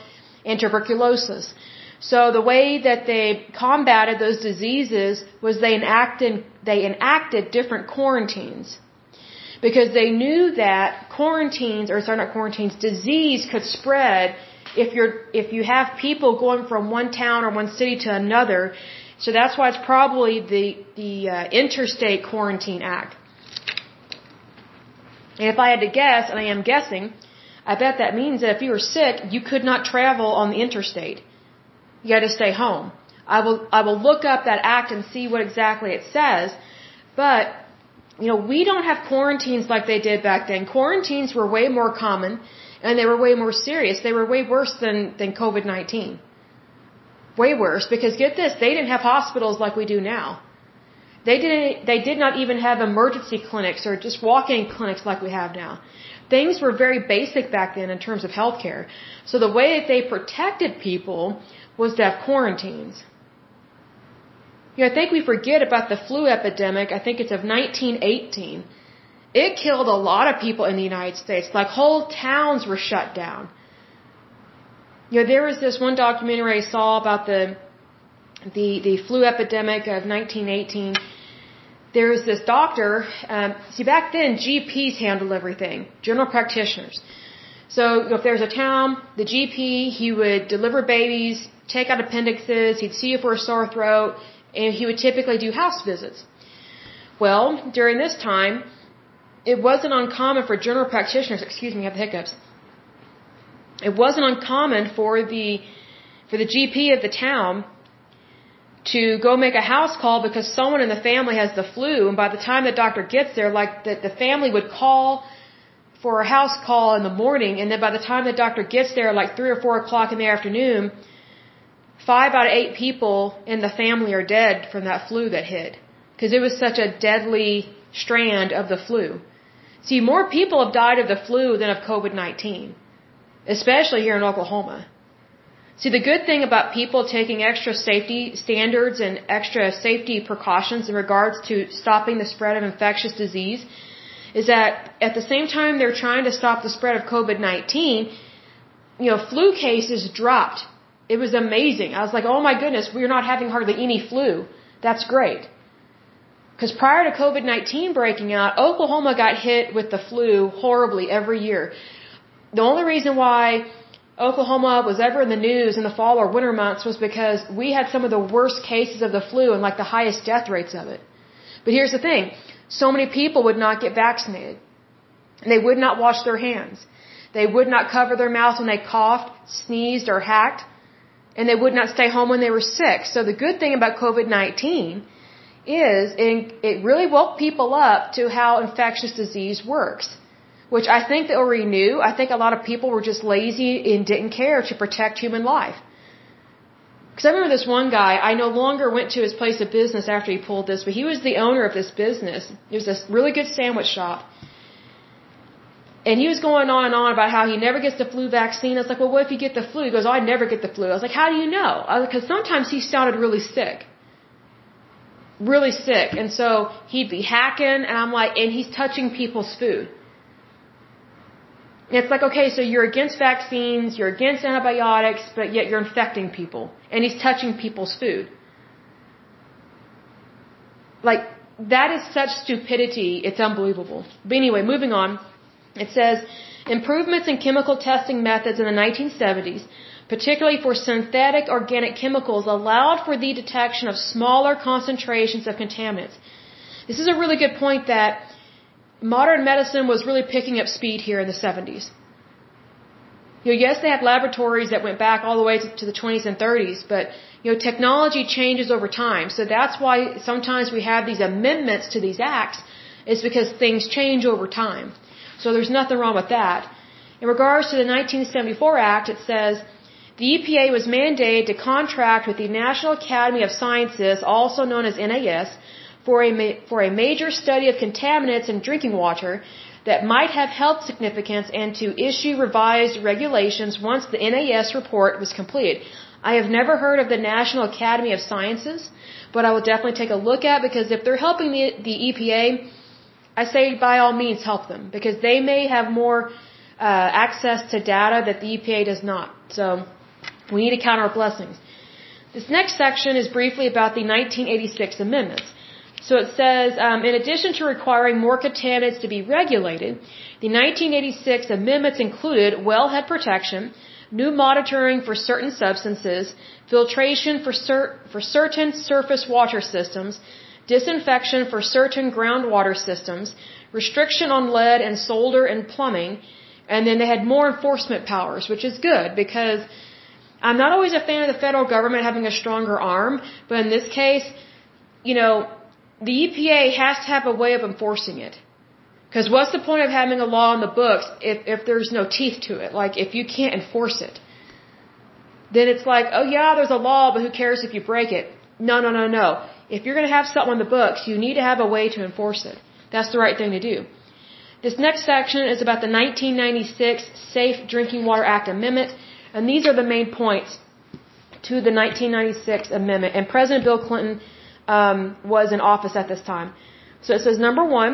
and tuberculosis. So the way that they combated those diseases was they enacted, they enacted different quarantines. Because they knew that quarantines, or sorry, not quarantines, disease could spread if you're if you have people going from one town or one city to another. So that's why it's probably the the uh, Interstate Quarantine Act. And if I had to guess, and I am guessing, I bet that means that if you were sick, you could not travel on the interstate. You had to stay home. I will I will look up that act and see what exactly it says. But you know, we don't have quarantines like they did back then. Quarantines were way more common and they were way more serious. They were way worse than, than COVID-19. Way worse because get this, they didn't have hospitals like we do now. They didn't, they did not even have emergency clinics or just walk-in clinics like we have now. Things were very basic back then in terms of healthcare. So the way that they protected people was to have quarantines. You know, I think we forget about the flu epidemic. I think it's of 1918 it killed a lot of people in the United States. Like whole towns were shut down. You know, there was this one documentary I saw about the the the flu epidemic of 1918. There was this doctor. Um, see, back then GPs handled everything, general practitioners. So if there's a town, the GP he would deliver babies, take out appendixes, he'd see you for a sore throat, and he would typically do house visits. Well, during this time, it wasn't uncommon for general practitioners, excuse me, I have the hiccups. It wasn't uncommon for the for the GP of the town to go make a house call because someone in the family has the flu. And by the time the doctor gets there like the, the family would call for a house call in the morning. And then by the time the doctor gets there like three or four o'clock in the afternoon five out of eight people in the family are dead from that flu that hit. Because it was such a deadly strand of the flu. See, more people have died of the flu than of COVID-19, especially here in Oklahoma. See, the good thing about people taking extra safety standards and extra safety precautions in regards to stopping the spread of infectious disease is that at the same time they're trying to stop the spread of COVID-19, you know, flu cases dropped. It was amazing. I was like, oh my goodness, we're not having hardly any flu. That's great. Because prior to COVID 19 breaking out, Oklahoma got hit with the flu horribly every year. The only reason why Oklahoma was ever in the news in the fall or winter months was because we had some of the worst cases of the flu and like the highest death rates of it. But here's the thing so many people would not get vaccinated. They would not wash their hands. They would not cover their mouth when they coughed, sneezed, or hacked. And they would not stay home when they were sick. So the good thing about COVID-19 is it really woke people up to how infectious disease works. Which I think they already knew. I think a lot of people were just lazy and didn't care to protect human life. Because I remember this one guy, I no longer went to his place of business after he pulled this, but he was the owner of this business. It was this really good sandwich shop. And he was going on and on about how he never gets the flu vaccine. I was like, well, what if you get the flu? He goes, oh, I never get the flu. I was like, how do you know? Because sometimes he sounded really sick. Really sick. And so he'd be hacking, and I'm like, and he's touching people's food. It's like, okay, so you're against vaccines, you're against antibiotics, but yet you're infecting people. And he's touching people's food. Like, that is such stupidity, it's unbelievable. But anyway, moving on. It says, improvements in chemical testing methods in the 1970s, particularly for synthetic organic chemicals, allowed for the detection of smaller concentrations of contaminants. This is a really good point that modern medicine was really picking up speed here in the 70s. You know, yes, they have laboratories that went back all the way to, to the 20s and 30s, but you know, technology changes over time. So that's why sometimes we have these amendments to these acts, is because things change over time. So there's nothing wrong with that. In regards to the 1974 Act, it says the EPA was mandated to contract with the National Academy of Sciences, also known as NAS, for a, for a major study of contaminants in drinking water that might have health significance and to issue revised regulations once the NAS report was completed. I have never heard of the National Academy of Sciences, but I will definitely take a look at because if they're helping the, the EPA, I say by all means help them because they may have more uh, access to data that the EPA does not. So we need to count our blessings. This next section is briefly about the 1986 amendments. So it says, um, in addition to requiring more contaminants to be regulated, the 1986 amendments included wellhead protection, new monitoring for certain substances, filtration for, cer- for certain surface water systems, disinfection for certain groundwater systems, restriction on lead and solder and plumbing, and then they had more enforcement powers, which is good because I'm not always a fan of the federal government having a stronger arm, but in this case, you know, the EPA has to have a way of enforcing it. Because what's the point of having a law in the books if, if there's no teeth to it? Like, if you can't enforce it. Then it's like, oh yeah, there's a law, but who cares if you break it? No, no, no, no. If you're going to have something in the books, you need to have a way to enforce it. That's the right thing to do. This next section is about the 1996 Safe Drinking Water Act Amendment, and these are the main points to the 1996 amendment. And President Bill Clinton um, was in office at this time. So it says number one,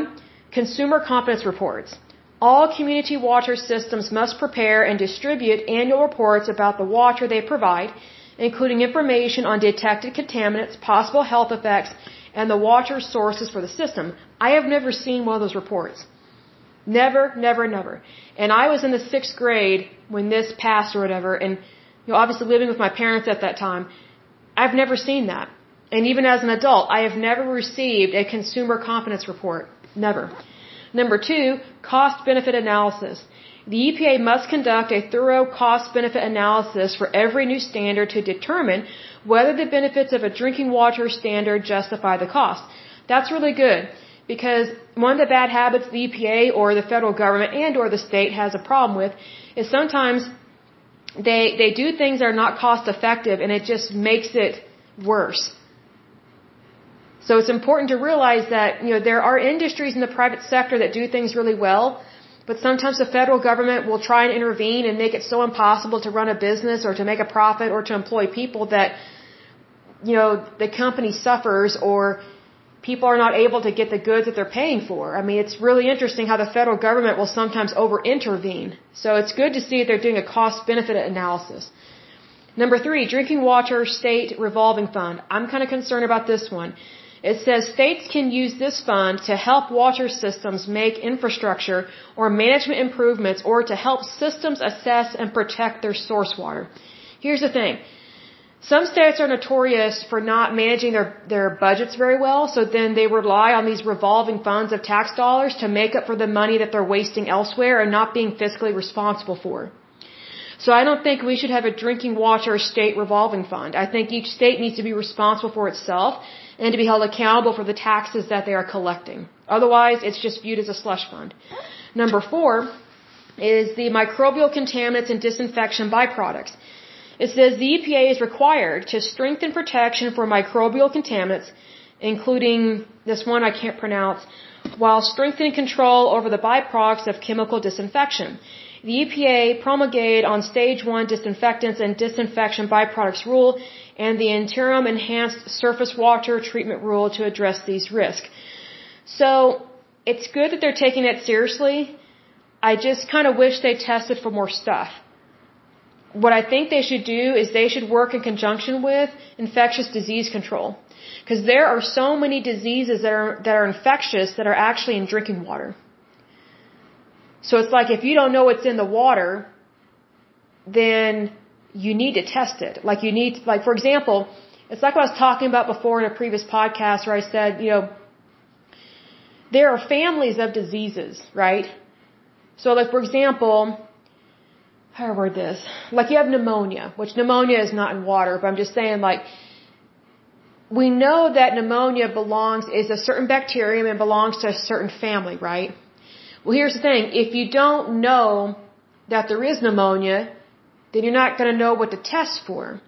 consumer confidence reports. All community water systems must prepare and distribute annual reports about the water they provide, including information on detected contaminants, possible health effects, and the water sources for the system. I have never seen one of those reports. Never, never, never. And I was in the sixth grade when this passed or whatever, and you know, obviously living with my parents at that time, I've never seen that. And even as an adult, I have never received a consumer confidence report. Never. Number two, cost benefit analysis. The EPA must conduct a thorough cost benefit analysis for every new standard to determine whether the benefits of a drinking water standard justify the cost. That's really good because one of the bad habits the EPA or the federal government and or the state has a problem with is sometimes they they do things that are not cost effective and it just makes it worse. So it's important to realize that, you know, there are industries in the private sector that do things really well, but sometimes the federal government will try and intervene and make it so impossible to run a business or to make a profit or to employ people that, you know, the company suffers or people are not able to get the goods that they're paying for. I mean, it's really interesting how the federal government will sometimes over intervene. So it's good to see that they're doing a cost benefit analysis. Number three, drinking water state revolving fund. I'm kind of concerned about this one. It says states can use this fund to help water systems make infrastructure or management improvements or to help systems assess and protect their source water. Here's the thing. Some states are notorious for not managing their, their budgets very well, so then they rely on these revolving funds of tax dollars to make up for the money that they're wasting elsewhere and not being fiscally responsible for. So I don't think we should have a drinking water state revolving fund. I think each state needs to be responsible for itself and to be held accountable for the taxes that they are collecting. Otherwise, it's just viewed as a slush fund. Number four is the microbial contaminants and disinfection byproducts. It says the EPA is required to strengthen protection for microbial contaminants, including this one I can't pronounce, while strengthening control over the byproducts of chemical disinfection. The EPA promulgated on stage one disinfectants and disinfection byproducts rule and the interim enhanced surface water treatment rule to address these risks. So it's good that they're taking it seriously. I just kind of wish they tested for more stuff what I think they should do is they should work in conjunction with infectious disease control. Because there are so many diseases that are, that are infectious that are actually in drinking water. So it's like if you don't know what's in the water, then you need to test it. Like you need, like for example, it's like I was talking about before in a previous podcast where I said, you know, there are families of diseases, right? So like for example, how do I word this? Like you have pneumonia, which pneumonia is not in water, but I'm just saying like, we know that pneumonia belongs, is a certain bacterium and belongs to a certain family, right? Well, here's the thing. If you don't know that there is pneumonia, then you're not going to know what to test for.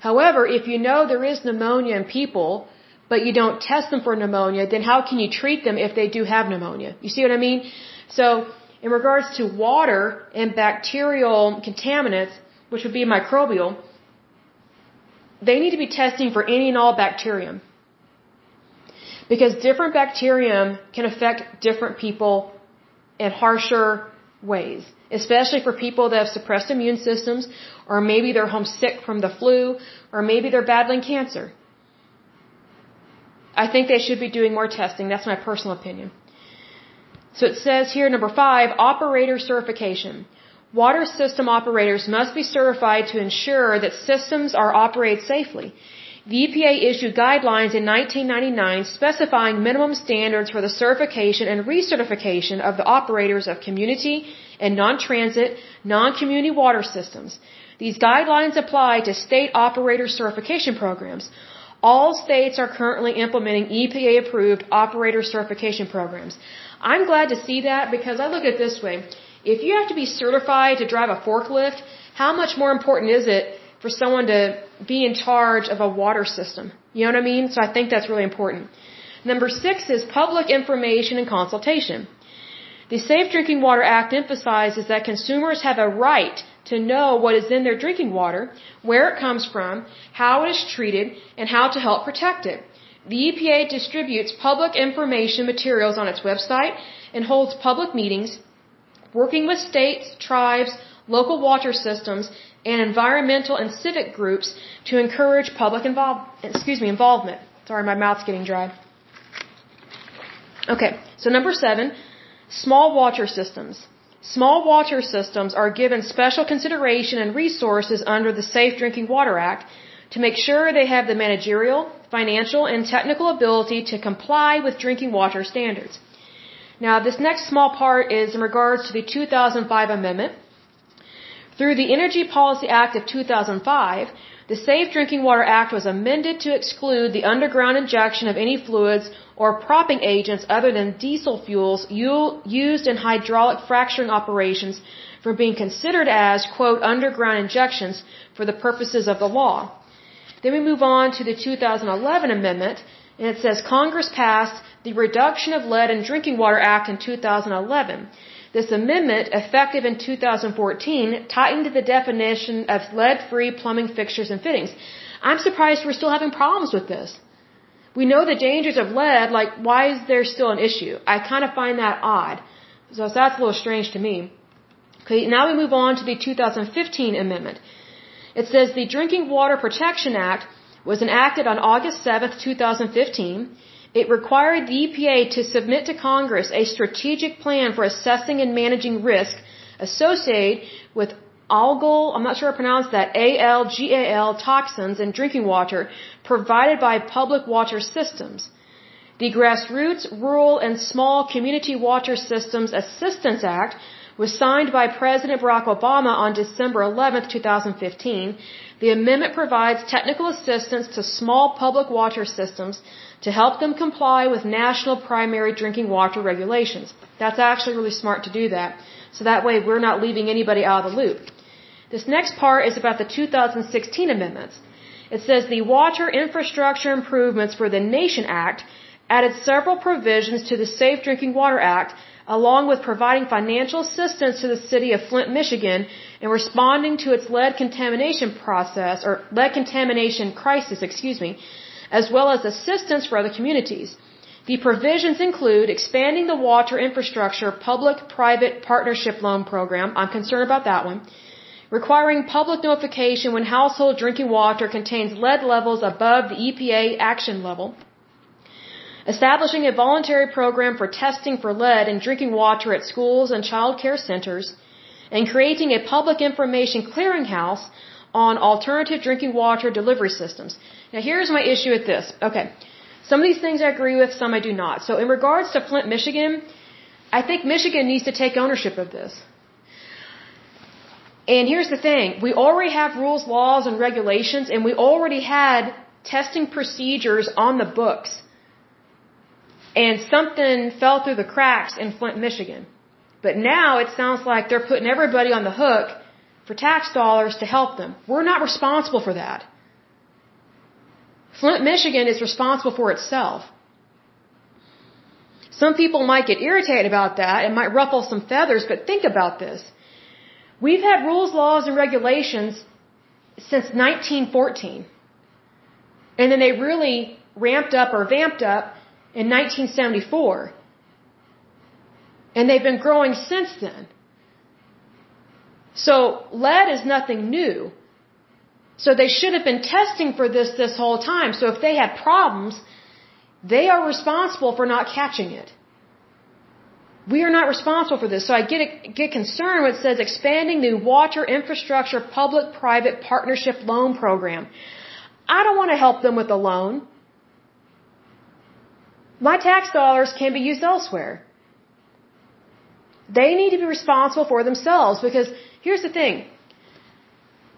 However, if you know there is pneumonia in people, but you don't test them for pneumonia, then how can you treat them if they do have pneumonia? You see what I mean? So, in regards to water and bacterial contaminants, which would be microbial, they need to be testing for any and all bacterium. Because different bacterium can affect different people in harsher ways. Especially for people that have suppressed immune systems, or maybe they're homesick from the flu, or maybe they're battling cancer. I think they should be doing more testing. That's my personal opinion. So it says here, number five, operator certification. Water system operators must be certified to ensure that systems are operated safely. The EPA issued guidelines in 1999 specifying minimum standards for the certification and recertification of the operators of community and non-transit, non-community water systems. These guidelines apply to state operator certification programs. All states are currently implementing EPA approved operator certification programs. I'm glad to see that because I look at it this way. If you have to be certified to drive a forklift, how much more important is it for someone to be in charge of a water system? You know what I mean? So I think that's really important. Number six is public information and consultation. The Safe Drinking Water Act emphasizes that consumers have a right to know what is in their drinking water, where it comes from, how it is treated, and how to help protect it. The EPA distributes public information materials on its website and holds public meetings, working with states, tribes, local water systems, and environmental and civic groups to encourage public involve, excuse me, involvement. Sorry, my mouth's getting dry. Okay, so number seven, small water systems. Small water systems are given special consideration and resources under the Safe Drinking Water Act to make sure they have the managerial, financial, and technical ability to comply with drinking water standards. Now, this next small part is in regards to the 2005 amendment. Through the Energy Policy Act of 2005, the Safe Drinking Water Act was amended to exclude the underground injection of any fluids or propping agents other than diesel fuels used in hydraulic fracturing operations from being considered as, quote, underground injections for the purposes of the law. Then we move on to the 2011 amendment, and it says Congress passed the Reduction of Lead in Drinking Water Act in 2011. This amendment, effective in 2014, tightened the definition of lead-free plumbing fixtures and fittings. I'm surprised we're still having problems with this. We know the dangers of lead, like why is there still an issue? I kind of find that odd. So that's a little strange to me. Okay, now we move on to the 2015 amendment. It says the Drinking Water Protection Act was enacted on August 7, 2015. It required the EPA to submit to Congress a strategic plan for assessing and managing risk associated with algal, I'm not sure I pronounced that, ALGAL toxins in drinking water provided by public water systems. The Grassroots Rural and Small Community Water Systems Assistance Act was signed by President Barack Obama on December 11, 2015. The amendment provides technical assistance to small public water systems to help them comply with national primary drinking water regulations. That's actually really smart to do that. So that way we're not leaving anybody out of the loop. This next part is about the 2016 amendments. It says the Water Infrastructure Improvements for the Nation Act added several provisions to the Safe Drinking Water Act along with providing financial assistance to the city of Flint, Michigan in responding to its lead contamination process or lead contamination crisis, excuse me, as well as assistance for other communities. The provisions include expanding the water infrastructure public-private partnership loan program. I'm concerned about that one. Requiring public notification when household drinking water contains lead levels above the EPA action level establishing a voluntary program for testing for lead in drinking water at schools and child care centers, and creating a public information clearinghouse on alternative drinking water delivery systems. Now here's my issue with this. Okay. Some of these things I agree with, some I do not. So in regards to Flint, Michigan, I think Michigan needs to take ownership of this. And here's the thing. We already have rules, laws, and regulations, and we already had testing procedures on the books and something fell through the cracks in Flint, Michigan. But now it sounds like they're putting everybody on the hook for tax dollars to help them. We're not responsible for that. Flint, Michigan is responsible for itself. Some people might get irritated about that and might ruffle some feathers, but think about this. We've had rules, laws, and regulations since 1914. And then they really ramped up or vamped up in 1974. And they've been growing since then. So lead is nothing new. So they should have been testing for this this whole time. So if they had problems, they are responsible for not catching it. We are not responsible for this. So I get get concerned when it says expanding the water infrastructure public-private partnership loan program. I don't want to help them with a loan. My tax dollars can be used elsewhere. They need to be responsible for themselves because here's the thing.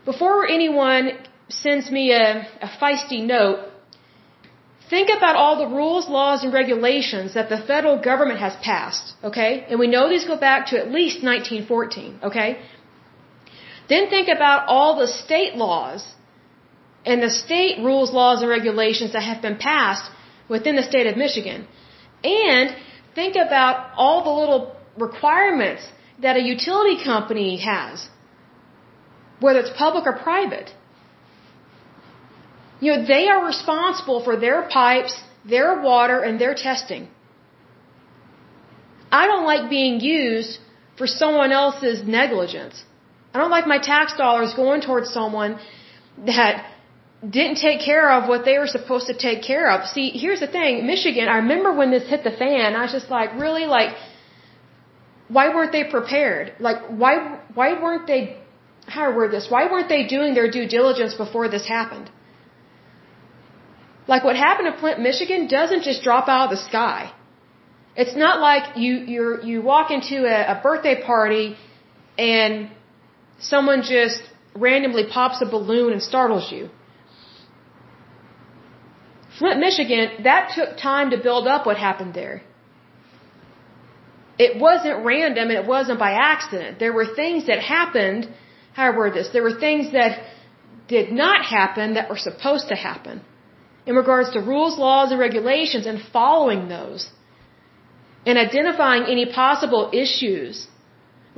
Before anyone sends me a, a feisty note, think about all the rules, laws, and regulations that the federal government has passed, okay? And we know these go back to at least 1914, okay? Then think about all the state laws and the state rules, laws, and regulations that have been passed within the state of Michigan. And think about all the little requirements that a utility company has, whether it's public or private. You know, they are responsible for their pipes, their water, and their testing. I don't like being used for someone else's negligence. I don't like my tax dollars going towards someone that didn't take care of what they were supposed to take care of. See, here's the thing, Michigan, I remember when this hit the fan, I was just like, really like why weren't they prepared? Like why why weren't they how to word this? Why weren't they doing their due diligence before this happened? Like what happened in Flint, Michigan doesn't just drop out of the sky. It's not like you you you walk into a, a birthday party and someone just randomly pops a balloon and startles you. Flint, Michigan, that took time to build up what happened there. It wasn't random and it wasn't by accident. There were things that happened, how I word this, there were things that did not happen that were supposed to happen in regards to rules, laws, and regulations and following those and identifying any possible issues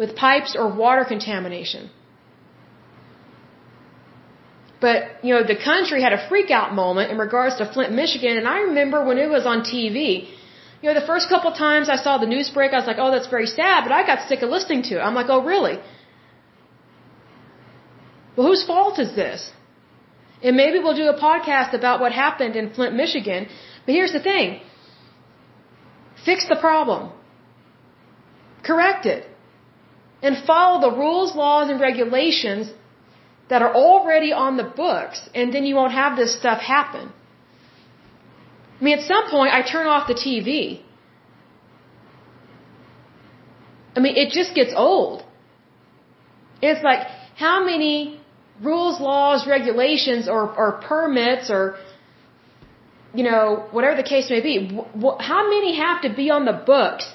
with pipes or water contamination. But, you know, the country had a freak out moment in regards to Flint, Michigan, and I remember when it was on TV, you know, the first couple times I saw the news break, I was like, oh, that's very sad, but I got sick of listening to it. I'm like, oh, really? Well, whose fault is this? And maybe we'll do a podcast about what happened in Flint, Michigan. But here's the thing. Fix the problem. Correct it. and follow the rules, laws, and regulations that are already on the books, and then you won't have this stuff happen. I mean, at some point, I turn off the TV. I mean, it just gets old. It's like, how many rules, laws, regulations, or, or permits, or, you know, whatever the case may be, how many have to be on the books?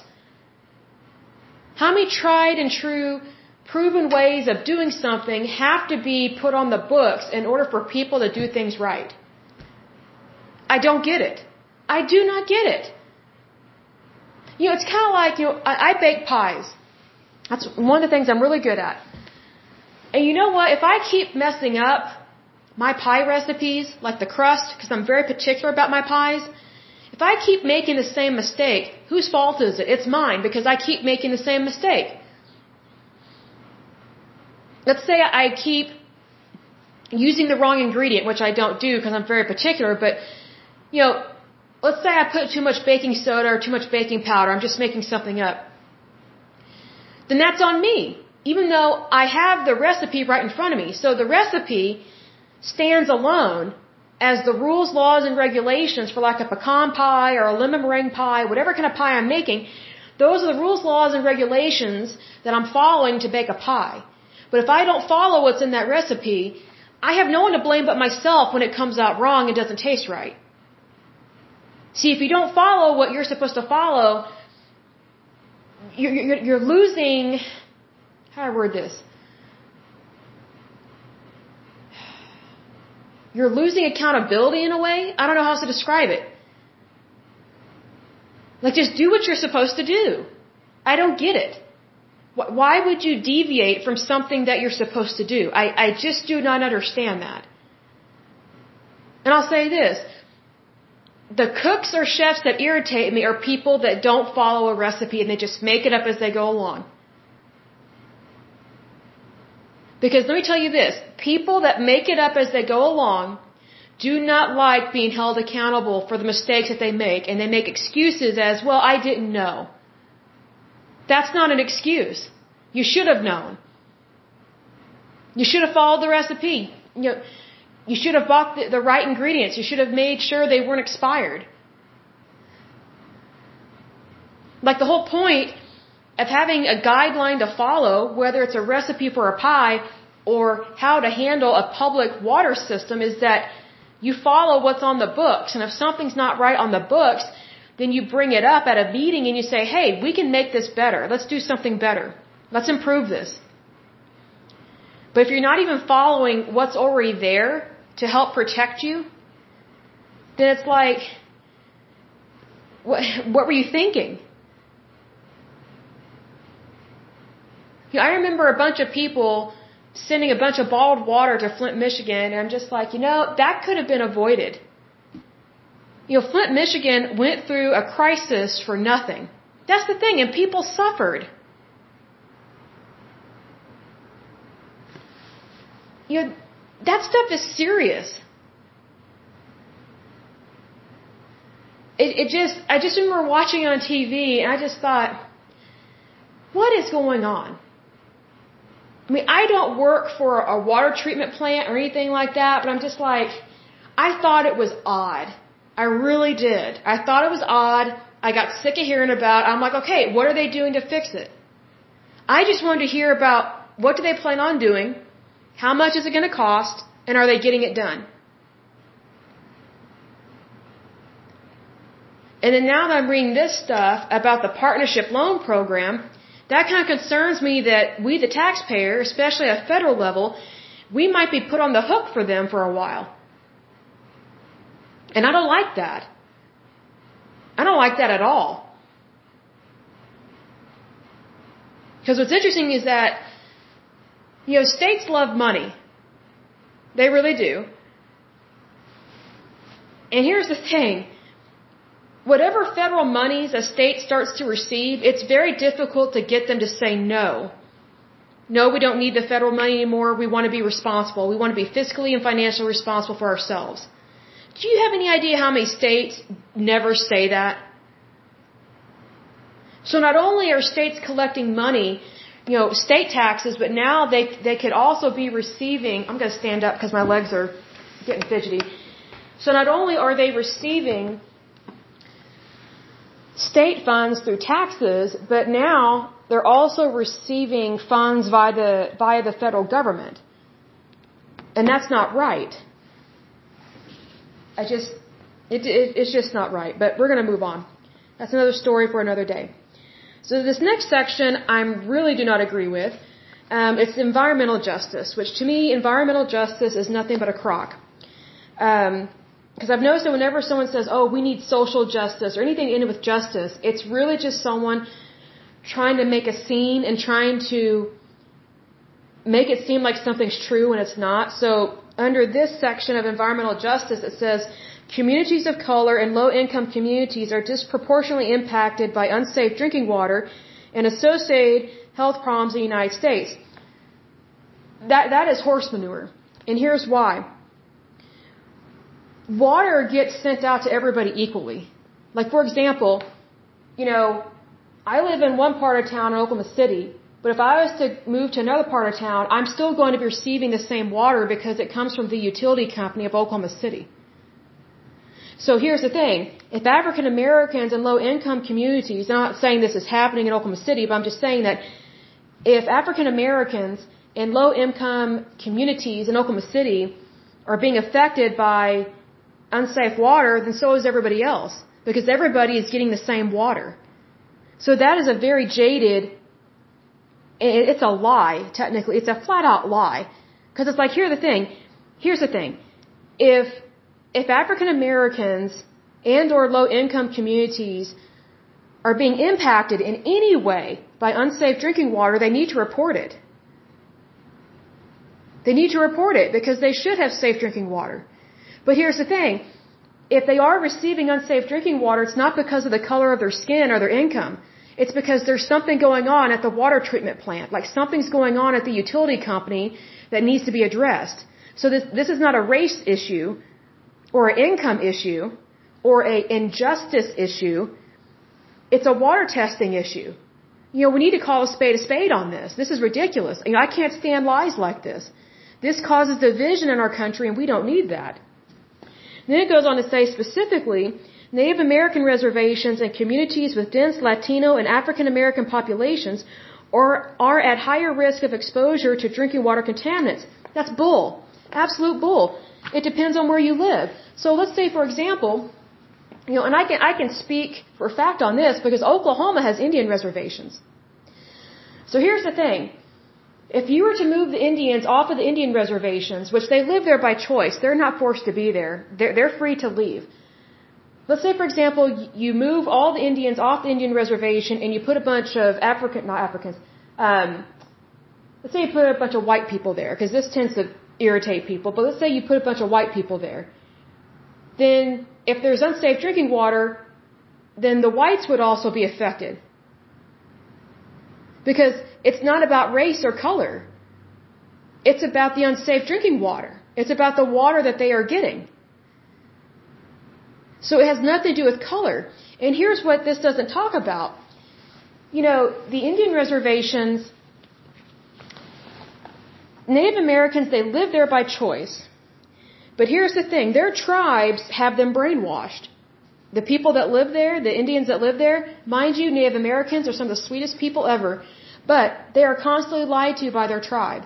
How many tried and true proven ways of doing something have to be put on the books in order for people to do things right. I don't get it. I do not get it. You know, it's kind of like, you know, I, I bake pies. That's one of the things I'm really good at. And you know what? If I keep messing up my pie recipes, like the crust, because I'm very particular about my pies, if I keep making the same mistake, whose fault is it? It's mine because I keep making the same mistake let's say I keep using the wrong ingredient, which I don't do because I'm very particular, but, you know, let's say I put too much baking soda or too much baking powder, I'm just making something up. Then that's on me, even though I have the recipe right in front of me. So the recipe stands alone as the rules, laws, and regulations for like a pecan pie or a lemon meringue pie, whatever kind of pie I'm making, those are the rules, laws, and regulations that I'm following to bake a pie. But if I don't follow what's in that recipe, I have no one to blame but myself when it comes out wrong and doesn't taste right. See, if you don't follow what you're supposed to follow, you're, you're, you're losing. How do I word this? You're losing accountability in a way. I don't know how else to describe it. Like, just do what you're supposed to do. I don't get it. Why would you deviate from something that you're supposed to do? I, I just do not understand that. And I'll say this. The cooks or chefs that irritate me are people that don't follow a recipe and they just make it up as they go along. Because let me tell you this, people that make it up as they go along do not like being held accountable for the mistakes that they make and they make excuses as, well, I didn't know. That's not an excuse. You should have known. You should have followed the recipe. You know, you should have bought the, the right ingredients. You should have made sure they weren't expired. Like the whole point of having a guideline to follow, whether it's a recipe for a pie or how to handle a public water system, is that you follow what's on the books. And if something's not right on the books, then you bring it up at a meeting and you say, hey, we can make this better. Let's do something better. Let's improve this. But if you're not even following what's already there to help protect you, then it's like, what, what were you thinking? You know, I remember a bunch of people sending a bunch of bottled water to Flint, Michigan, and I'm just like, you know, that could have been avoided. You know, Flint, Michigan went through a crisis for nothing. That's the thing, and people suffered. You know, that stuff is serious. It, it just, I just remember watching on TV and I just thought, what is going on? I mean, I don't work for a water treatment plant or anything like that, but I'm just like, I thought it was odd I really did. I thought it was odd. I got sick of hearing about it. I'm like, okay, what are they doing to fix it? I just wanted to hear about what do they plan on doing, how much is it going to cost, and are they getting it done? And then now that I'm reading this stuff about the partnership loan program, that kind of concerns me that we, the taxpayer, especially at federal level, we might be put on the hook for them for a while. And I don't like that. I don't like that at all. Because what's interesting is that, you know, states love money. They really do. And here's the thing. Whatever federal monies a state starts to receive, it's very difficult to get them to say no. No, we don't need the federal money anymore. We want to be responsible. We want to be fiscally and financially responsible for ourselves. Do you have any idea how many states never say that? So not only are states collecting money you know, state taxes, but now they they could also be receiving. I'm going to stand up because my legs are getting fidgety. So not only are they receiving state funds through taxes, but now they're also receiving funds via the via the federal government, and that's not right. I just it, it it's just not right. But we're going to move on. That's another story for another day. So this next section, I really do not agree with. Um, it's environmental justice, which to me, environmental justice is nothing but a crock. Because I've noticed that whenever someone says, "Oh, we need social justice" or anything in it with justice, it's really just someone trying to make a scene and trying to make it seem like something's true when it's not. So under this section of environmental justice, it says Communities of color and low income communities are disproportionately impacted by unsafe drinking water and associated health problems in the United States. That, that is horse manure. And here's why. Water gets sent out to everybody equally. Like, for example, you know, I live in one part of town in Oklahoma City, but if I was to move to another part of town, I'm still going to be receiving the same water because it comes from the utility company of Oklahoma City. So here's the thing. If African Americans and low income communities, I'm not saying this is happening in Oklahoma City, but I'm just saying that if African Americans and low income communities in Oklahoma City are being affected by unsafe water, then so is everybody else. Because everybody is getting the same water. So that is a very jaded, it's a lie, technically. It's a flat out lie. Because it's like, here's the thing. Here's the thing. If if African Americans and or low income communities are being impacted in any way by unsafe drinking water, they need to report it. They need to report it because they should have safe drinking water. But here's the thing. If they are receiving unsafe drinking water, it's not because of the color of their skin or their income. It's because there's something going on at the water treatment plant. Like something's going on at the utility company that needs to be addressed. So this, this is not a race issue or an income issue or a injustice issue. It's a water testing issue. You know, we need to call a spade a spade on this. This is ridiculous. You know, I can't stand lies like this. This causes division in our country and we don't need that. Then it goes on to say specifically, Native American reservations and communities with dense Latino and African American populations are, are at higher risk of exposure to drinking water contaminants. That's bull. Absolute bull. It depends on where you live. So let's say, for example, you know, and I can I can speak for a fact on this because Oklahoma has Indian reservations. So here's the thing. If you were to move the Indians off of the Indian reservations, which they live there by choice, they're not forced to be there. They're, they're free to leave. Let's say, for example, you move all the Indians off the Indian reservation and you put a bunch of African, not Africans, um, let's say you put a bunch of white people there, because this tends to irritate people, but let's say you put a bunch of white people there. Then, if there's unsafe drinking water, then the whites would also be affected. Because it's not about race or color. It's about the unsafe drinking water. It's about the water that they are getting. So it has nothing to do with color. And here's what this doesn't talk about. You know, the Indian reservations Native Americans, they live there by choice. But here's the thing their tribes have them brainwashed. The people that live there, the Indians that live there, mind you, Native Americans are some of the sweetest people ever, but they are constantly lied to by their tribe.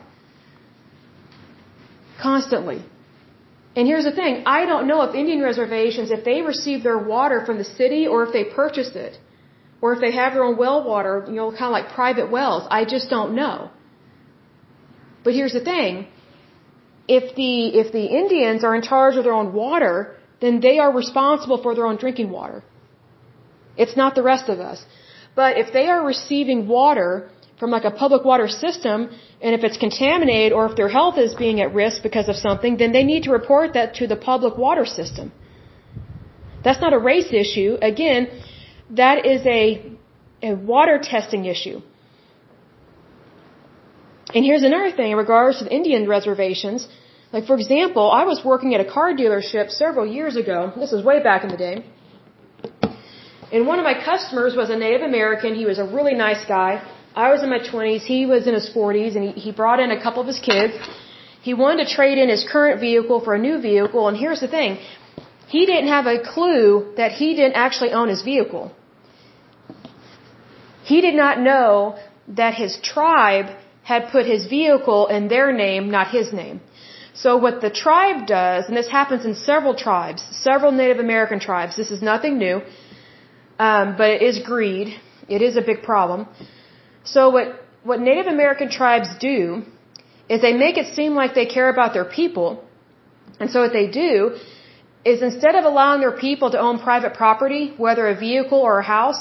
Constantly. And here's the thing I don't know if Indian reservations, if they receive their water from the city or if they purchase it, or if they have their own well water, you know, kind of like private wells. I just don't know. But here's the thing. If the, if the Indians are in charge of their own water, then they are responsible for their own drinking water. It's not the rest of us. But if they are receiving water from like a public water system, and if it's contaminated or if their health is being at risk because of something, then they need to report that to the public water system. That's not a race issue. Again, that is a, a water testing issue. And here's another thing in regards to the Indian reservations. Like, for example, I was working at a car dealership several years ago. This is way back in the day. And one of my customers was a Native American. He was a really nice guy. I was in my 20s. He was in his 40s, and he, he brought in a couple of his kids. He wanted to trade in his current vehicle for a new vehicle, and here's the thing. He didn't have a clue that he didn't actually own his vehicle. He did not know that his tribe had put his vehicle in their name, not his name. So what the tribe does, and this happens in several tribes, several Native American tribes, this is nothing new, um, but it is greed. It is a big problem. So what, what Native American tribes do is they make it seem like they care about their people. And so what they do is instead of allowing their people to own private property, whether a vehicle or a house,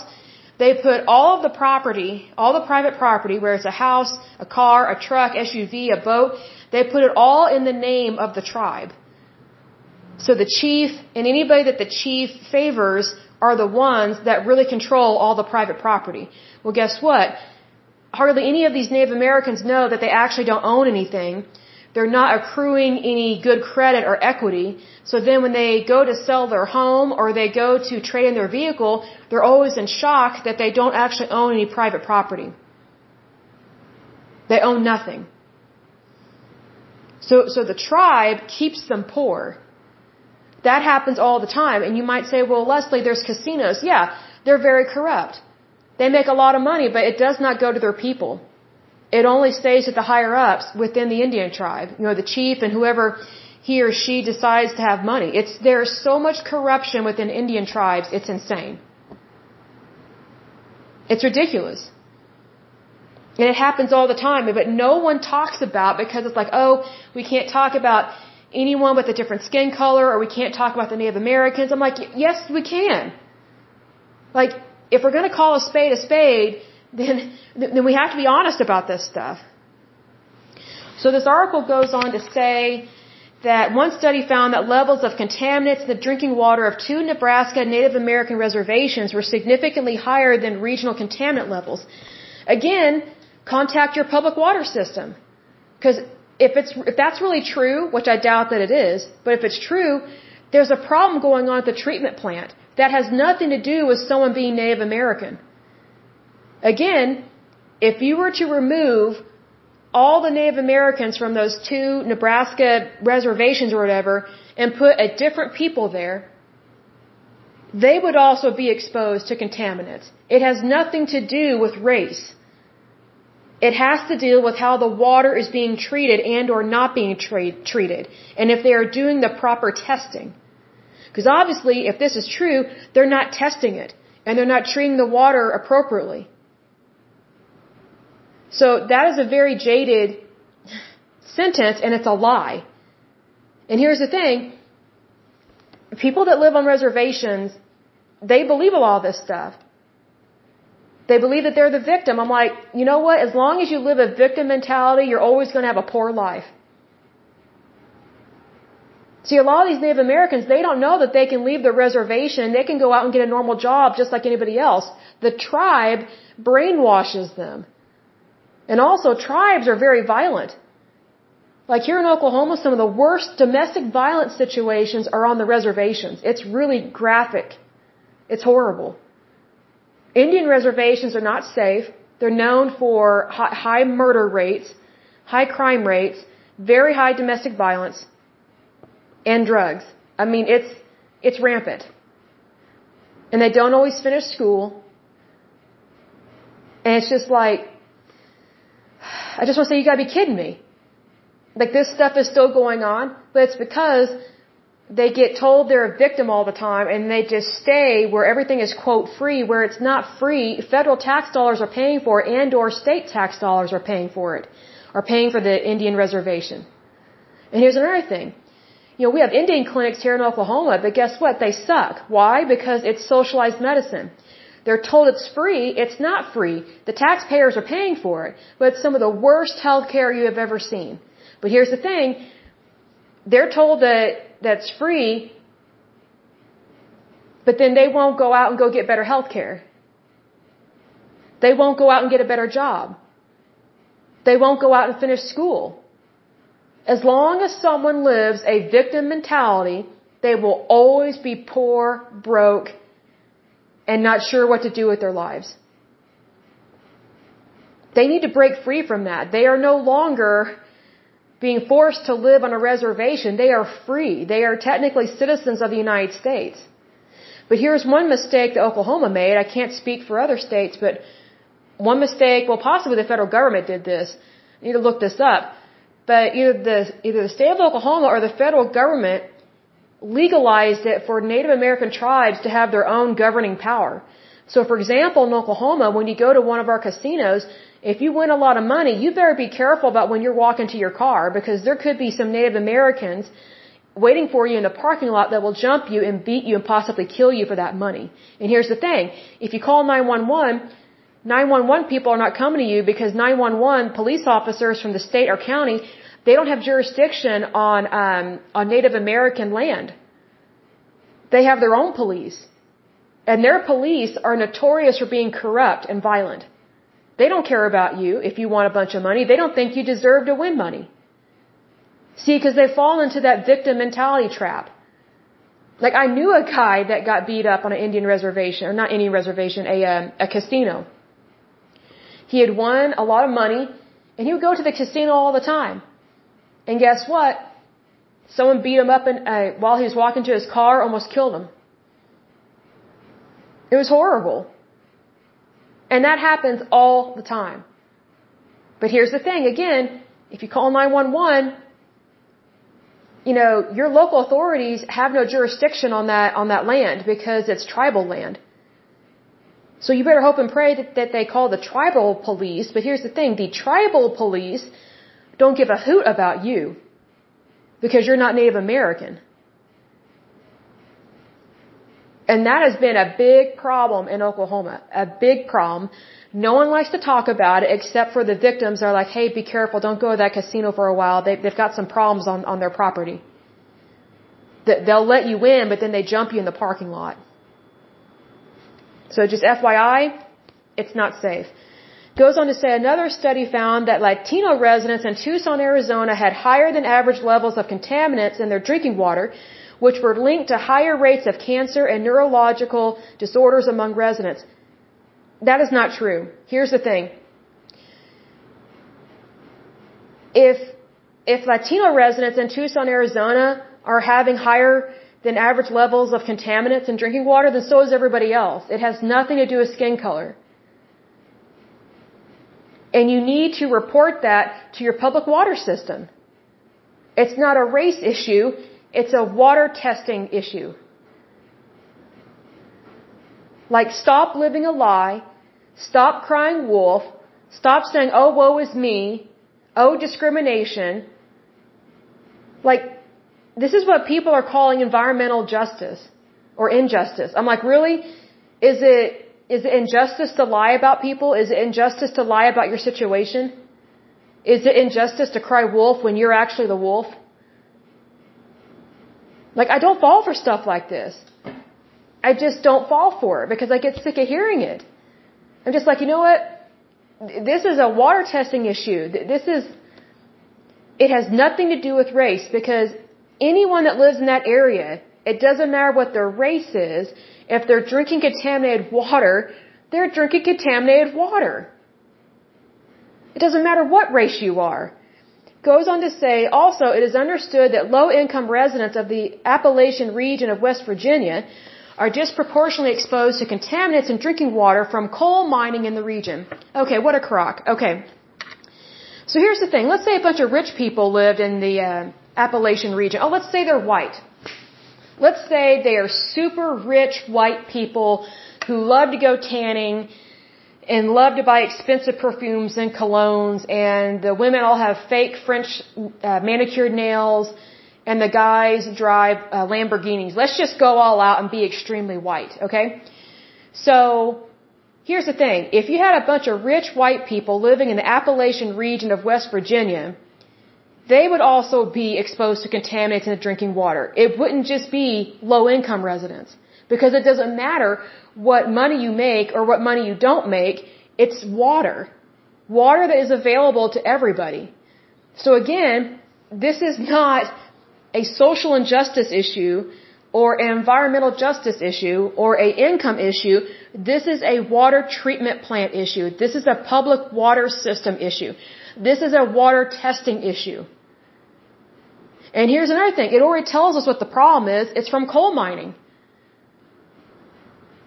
they put all of the property, all the private property, where it's a house, a car, a truck, SUV, a boat, they put it all in the name of the tribe. So the chief and anybody that the chief favors are the ones that really control all the private property. Well, guess what? Hardly any of these Native Americans know that they actually don't own anything. They're not accruing any good credit or equity. So then when they go to sell their home or they go to trade in their vehicle, they're always in shock that they don't actually own any private property. They own nothing. So, so the tribe keeps them poor. That happens all the time. And you might say, well, Lesley, there's casinos. Yeah, they're very corrupt. They make a lot of money, but it does not go to their people. It only stays at the higher ups within the Indian tribe. You know, the chief and whoever he or she decides to have money. It's, there's so much corruption within Indian tribes, it's insane. It's ridiculous. And it happens all the time, but no one talks about because it's like, oh, we can't talk about anyone with a different skin color or we can't talk about the Native Americans. I'm like, yes, we can. Like, if we're going to call a spade a spade, then, then we have to be honest about this stuff. So this article goes on to say that one study found that levels of contaminants in the drinking water of two Nebraska Native American reservations were significantly higher than regional contaminant levels. Again, contact your public water system. Because if it's if that's really true, which I doubt that it is, but if it's true, there's a problem going on at the treatment plant that has nothing to do with someone being Native American. Again, if you were to remove all the Native Americans from those two Nebraska reservations or whatever and put a different people there, they would also be exposed to contaminants. It has nothing to do with race. It has to deal with how the water is being treated and or not being treated and if they are doing the proper testing. Because obviously, if this is true, they're not testing it and they're not treating the water appropriately. So that is a very jaded sentence and it's a lie. And here's the thing. People that live on reservations, they believe all, this stuff. They believe that they're the victim. I'm like, you know what? As long as you live a victim mentality, you're always going to have a poor life. See, a lot of these Native Americans, they don't know that they can leave the reservation. They can go out and get a normal job just like anybody else. The tribe brainwashes them. And also, tribes are very violent. Like here in Oklahoma, some of the worst domestic violence situations are on the reservations. It's really graphic. It's horrible. Indian reservations are not safe. They're known for high murder rates, high crime rates, very high domestic violence, and drugs. I mean, it's, it's rampant. And they don't always finish school. And it's just like, I just want to say, you gotta be kidding me. Like this stuff is still going on, but it's because they get told they're a victim all the time and they just stay where everything is quote free where it's not free federal tax dollars are paying for it and or state tax dollars are paying for it are paying for the indian reservation and here's another thing you know we have indian clinics here in oklahoma but guess what? They suck. Why? Because it's socialized medicine. They're told it's free. It's not free. The taxpayers are paying for it but it's some of the worst health care you have ever seen. But here's the thing. They're told that that's free, but then they won't go out and go get better health care. They won't go out and get a better job. They won't go out and finish school. As long as someone lives a victim mentality, they will always be poor, broke, and not sure what to do with their lives. They need to break free from that. They are no longer being forced to live on a reservation. They are free. They are technically citizens of the United States. But here's one mistake that Oklahoma made. I can't speak for other states, but one mistake, well, possibly the federal government did this. I need to look this up. But either the, either the state of Oklahoma or the federal government legalized it for Native American tribes to have their own governing power. So for example, in Oklahoma, when you go to one of our casinos, if you win a lot of money, you better be careful about when you're walking to your car because there could be some Native Americans waiting for you in the parking lot that will jump you and beat you and possibly kill you for that money. And here's the thing. If you call 911, 911 people are not coming to you because 911 police officers from the state or county, they don't have jurisdiction on, um, on Native American land. They have their own police. And their police are notorious for being corrupt and violent. They don't care about you if you want a bunch of money. They don't think you deserve to win money. See, because they fall into that victim mentality trap. Like I knew a guy that got beat up on an Indian reservation, or not Indian reservation, a um, a casino. He had won a lot of money, and he would go to the casino all the time. And guess what? Someone beat him up and uh, while he was walking to his car, almost killed him. It was horrible. And that happens all the time. But here's the thing, again, if you call 911, you know, your local authorities have no jurisdiction on that, on that land because it's tribal land. So you better hope and pray that, that they call the tribal police. But here's the thing, the tribal police don't give a hoot about you because you're not Native American. And that has been a big problem in Oklahoma. A big problem. No one likes to talk about it except for the victims are like, hey, be careful, don't go to that casino for a while. They, they've got some problems on, on their property. They'll let you in, but then they jump you in the parking lot. So just FYI, it's not safe. Goes on to say another study found that Latino residents in Tucson, Arizona had higher than average levels of contaminants in their drinking water which were linked to higher rates of cancer and neurological disorders among residents. That is not true. Here's the thing. If, if Latino residents in Tucson, Arizona are having higher than average levels of contaminants in drinking water, then so is everybody else. It has nothing to do with skin color. And you need to report that to your public water system. It's not a race issue. It's a water testing issue. Like, stop living a lie. Stop crying wolf. Stop saying, oh, woe is me. Oh, discrimination. Like, this is what people are calling environmental justice or injustice. I'm like, really? Is it, is it injustice to lie about people? Is it injustice to lie about your situation? Is it injustice to cry wolf when you're actually the wolf? Like, I don't fall for stuff like this. I just don't fall for it because I get sick of hearing it. I'm just like, you know what? This is a water testing issue. This is, it has nothing to do with race because anyone that lives in that area, it doesn't matter what their race is, if they're drinking contaminated water, they're drinking contaminated water. It doesn't matter what race you are. Goes on to say, also, it is understood that low income residents of the Appalachian region of West Virginia are disproportionately exposed to contaminants in drinking water from coal mining in the region. Okay, what a crock. Okay. So here's the thing. Let's say a bunch of rich people lived in the uh, Appalachian region. Oh, let's say they're white. Let's say they are super rich white people who love to go tanning and love to buy expensive perfumes and colognes and the women all have fake French uh, manicured nails and the guys drive uh, Lamborghinis. Let's just go all out and be extremely white, okay? So, here's the thing. If you had a bunch of rich white people living in the Appalachian region of West Virginia, they would also be exposed to contaminants in the drinking water. It wouldn't just be low income residents. Because it doesn't matter what money you make or what money you don't make, it's water. Water that is available to everybody. So again, this is not a social injustice issue or an environmental justice issue or a income issue. This is a water treatment plant issue. This is a public water system issue. This is a water testing issue. And here's another thing. It already tells us what the problem is. It's from coal mining.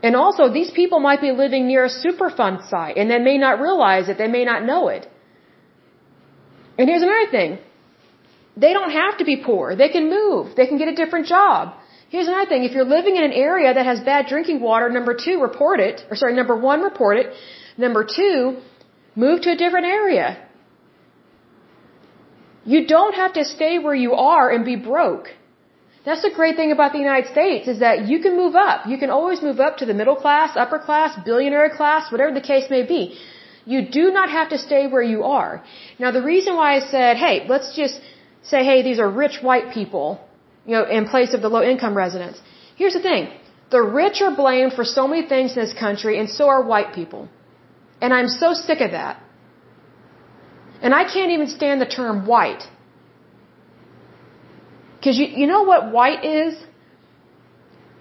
And also, these people might be living near a Superfund site and they may not realize it. They may not know it. And here's another thing. They don't have to be poor. They can move. They can get a different job. Here's another thing. If you're living in an area that has bad drinking water, number two, report it. Or sorry, number one, report it. Number two, move to a different area. You don't have to stay where you are and be broke. That's the great thing about the United States is that you can move up. You can always move up to the middle class, upper class, billionaire class, whatever the case may be. You do not have to stay where you are. Now the reason why I said, hey, let's just say, hey, these are rich white people, you know, in place of the low income residents. Here's the thing. The rich are blamed for so many things in this country and so are white people. And I'm so sick of that. And I can't even stand the term white. Because you, you know what white is?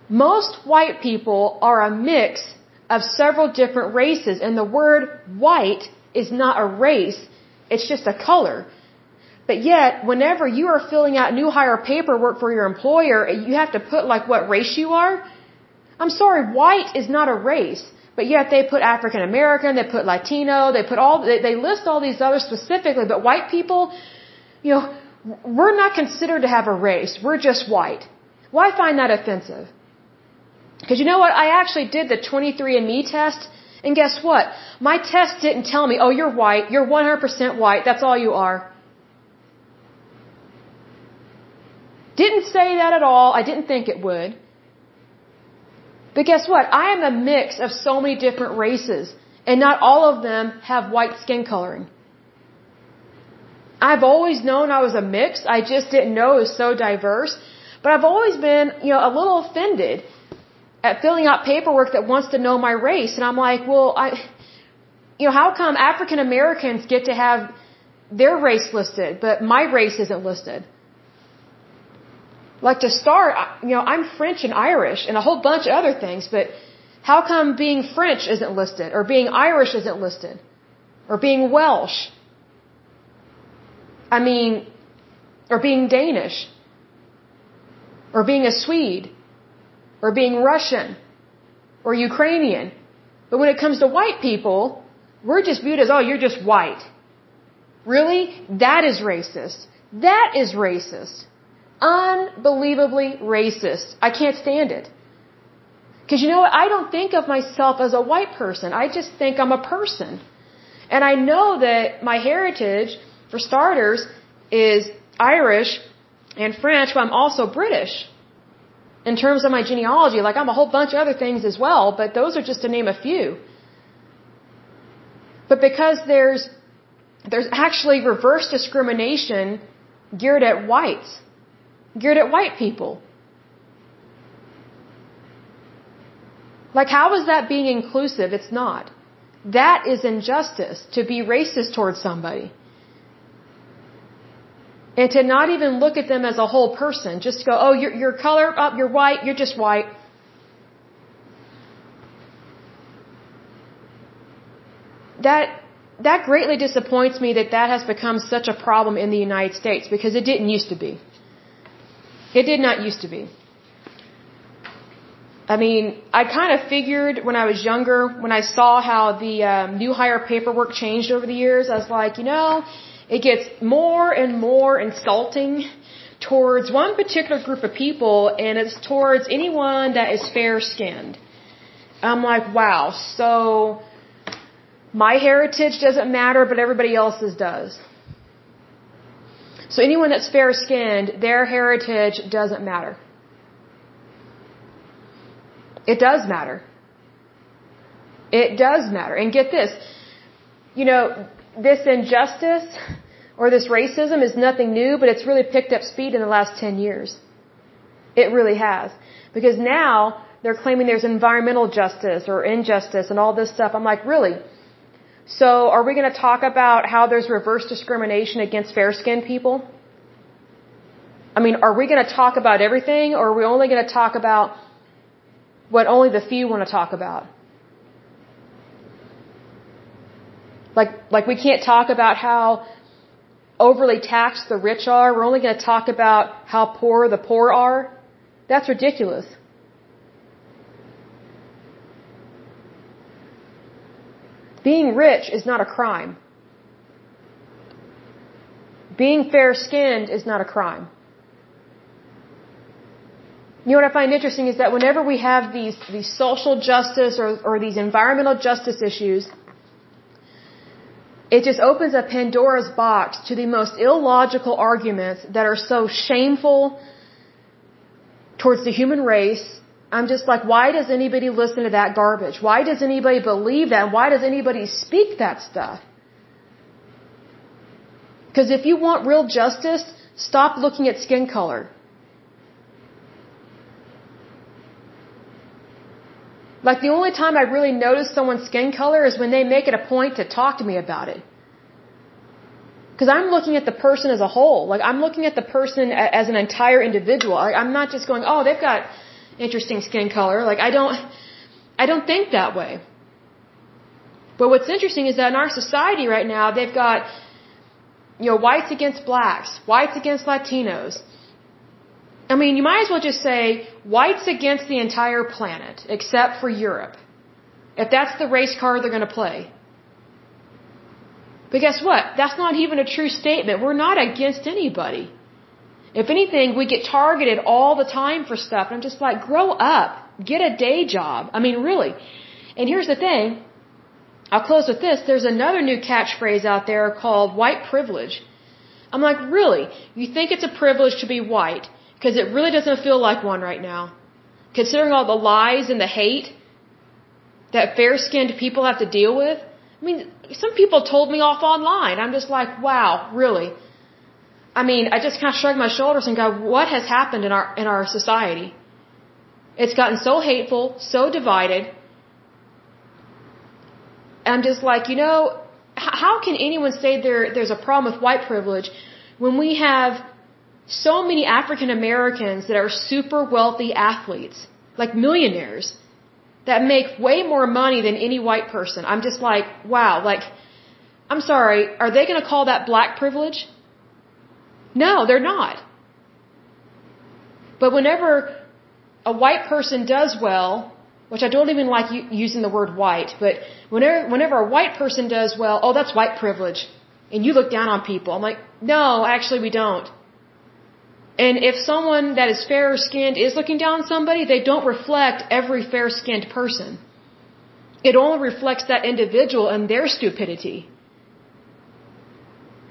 Most white people are a mix of several different races, and the word white is not a race, it's just a color. But yet, whenever you are filling out new hire paperwork for your employer, you have to put like what race you are. I'm sorry, white is not a race. But yet they put African American, they put Latino, they put all, they, they list all these others specifically, but white people, you know, we're not considered to have a race. We're just white. Why find that offensive? Because you know what? I actually did the 23andMe test, and guess what? My test didn't tell me, oh, you're white, you're 100% white, that's all you are. Didn't say that at all. I didn't think it would. But guess what? I am a mix of so many different races, and not all of them have white skin coloring. I've always known I was a mix. I just didn't know it was so diverse. But I've always been, you know, a little offended at filling out paperwork that wants to know my race. And I'm like, well, I, you know, how come African Americans get to have their race listed, but my race isn't listed? Like to start, you know, I'm French and Irish and a whole bunch of other things, but how come being French isn't listed or being Irish isn't listed or being Welsh? I mean, or being Danish, or being a Swede, or being Russian, or Ukrainian. But when it comes to white people, we're just viewed as, oh, you're just white. Really? That is racist. That is racist. Unbelievably racist. I can't stand it. Because you know what? I don't think of myself as a white person. I just think I'm a person. And I know that my heritage for starters, is Irish and French, but I'm also British. In terms of my genealogy, like I'm a whole bunch of other things as well, but those are just to name a few. But because there's there's actually reverse discrimination geared at whites, geared at white people. Like, how is that being inclusive? It's not. That is injustice to be racist towards somebody. And to not even look at them as a whole person. Just go, oh, your, your color, oh, you're white, you're just white. That, that greatly disappoints me that that has become such a problem in the United States because it didn't used to be. It did not used to be. I mean, I kind of figured when I was younger, when I saw how the um, new hire paperwork changed over the years, I was like, you know, it gets more and more insulting towards one particular group of people, and it's towards anyone that is fair skinned. I'm like, wow, so my heritage doesn't matter, but everybody else's does. So anyone that's fair skinned, their heritage doesn't matter. It does matter. It does matter. And get this, you know, this injustice or this racism is nothing new, but it's really picked up speed in the last 10 years. It really has. Because now they're claiming there's environmental justice or injustice and all this stuff. I'm like, really? So are we going to talk about how there's reverse discrimination against fair skinned people? I mean, are we going to talk about everything or are we only going to talk about what only the few want to talk about? Like, like we can't talk about how overly taxed the rich are. We're only going to talk about how poor the poor are. That's ridiculous. Being rich is not a crime. Being fair skinned is not a crime. You know what I find interesting is that whenever we have these, these social justice or, or these environmental justice issues, it just opens a Pandora's box to the most illogical arguments that are so shameful towards the human race. I'm just like, why does anybody listen to that garbage? Why does anybody believe that? Why does anybody speak that stuff? Because if you want real justice, stop looking at skin color. Like the only time I really notice someone's skin color is when they make it a point to talk to me about it. Because I'm looking at the person as a whole. Like I'm looking at the person as an entire individual. I'm not just going, oh, they've got interesting skin color. Like I don't, I don't think that way. But what's interesting is that in our society right now, they've got, you know, whites against blacks, whites against Latinos, I mean, you might as well just say whites against the entire planet, except for Europe. If that's the race card they're going to play. But guess what? That's not even a true statement. We're not against anybody. If anything, we get targeted all the time for stuff. And I'm just like, grow up. Get a day job. I mean, really. And here's the thing. I'll close with this. There's another new catchphrase out there called white privilege. I'm like, really? You think it's a privilege to be white? Because it really doesn't feel like one right now. Considering all the lies and the hate that fair skinned people have to deal with. I mean, some people told me off online. I'm just like, wow, really? I mean, I just kind of shrug my shoulders and go, what has happened in our, in our society? It's gotten so hateful, so divided. I'm just like, you know, how can anyone say there, there's a problem with white privilege when we have so many African Americans that are super wealthy athletes, like millionaires, that make way more money than any white person. I'm just like, wow, like, I'm sorry, are they going to call that black privilege? No, they're not. But whenever a white person does well, which I don't even like using the word white, but whenever, whenever a white person does well, oh, that's white privilege. And you look down on people. I'm like, no, actually we don't. And if someone that is fairer skinned is looking down on somebody, they don't reflect every fair skinned person. It only reflects that individual and their stupidity.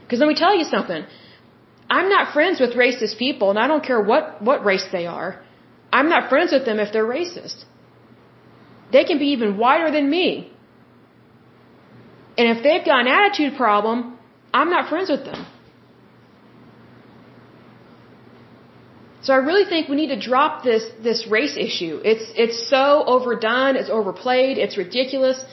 Because let me tell you something. I'm not friends with racist people, and I don't care what, what race they are. I'm not friends with them if they're racist. They can be even whiter than me. And if they've got an attitude problem, I'm not friends with them. So I really think we need to drop this this race issue. It's it's so overdone, it's overplayed, it's ridiculous.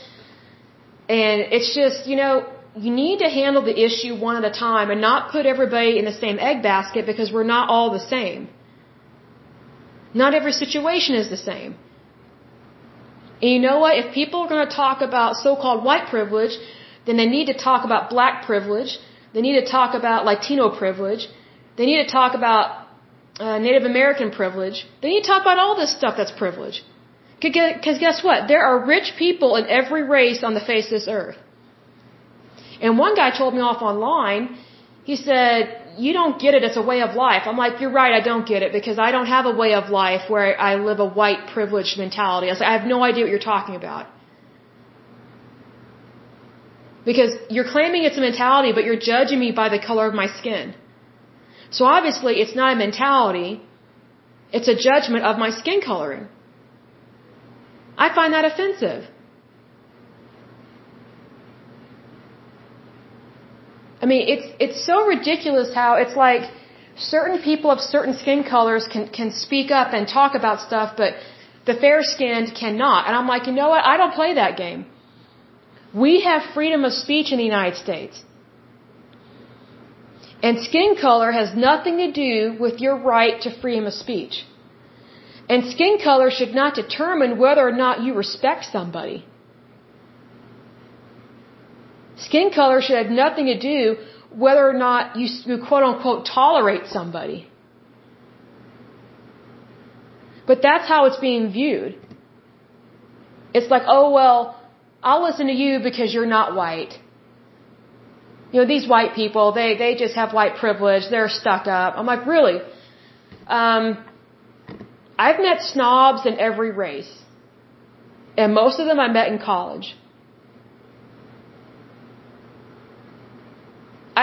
And it's just, you know, you need to handle the issue one at a time and not put everybody in the same egg basket because we're not all the same. Not every situation is the same. And you know what? If people are going to talk about so-called white privilege, then they need to talk about black privilege. They need to talk about Latino privilege. They need to talk about uh, Native American privilege, then you talk about all this stuff that's privilege. Because guess what? There are rich people in every race on the face of this earth. And one guy told me off online, he said, you don't get it, it's a way of life. I'm like, you're right, I don't get it because I don't have a way of life where I live a white privileged mentality. I was like, I have no idea what you're talking about. Because you're claiming it's a mentality, but you're judging me by the color of my skin. So obviously it's not a mentality, it's a judgment of my skin coloring. I find that offensive. Mean, it's it's so ridiculous how it's like certain people of certain skin colors can can speak up and talk about stuff, but the fair skinned cannot. And I'm like, you know what? I don't play that game. We have freedom of speech in the United States. And skin color has nothing to do with your right to freedom of speech. And skin color should not determine whether or not you respect somebody. Skin color should have nothing to do whether or not you, you quote unquote tolerate somebody. But that's how it's being viewed. It's like, oh well, I'll listen to you because you're not white. You know, these white people, they, they just have white privilege. They're stuck up. I'm like, really? Um, I've met snobs in every race. And most of them I met in college.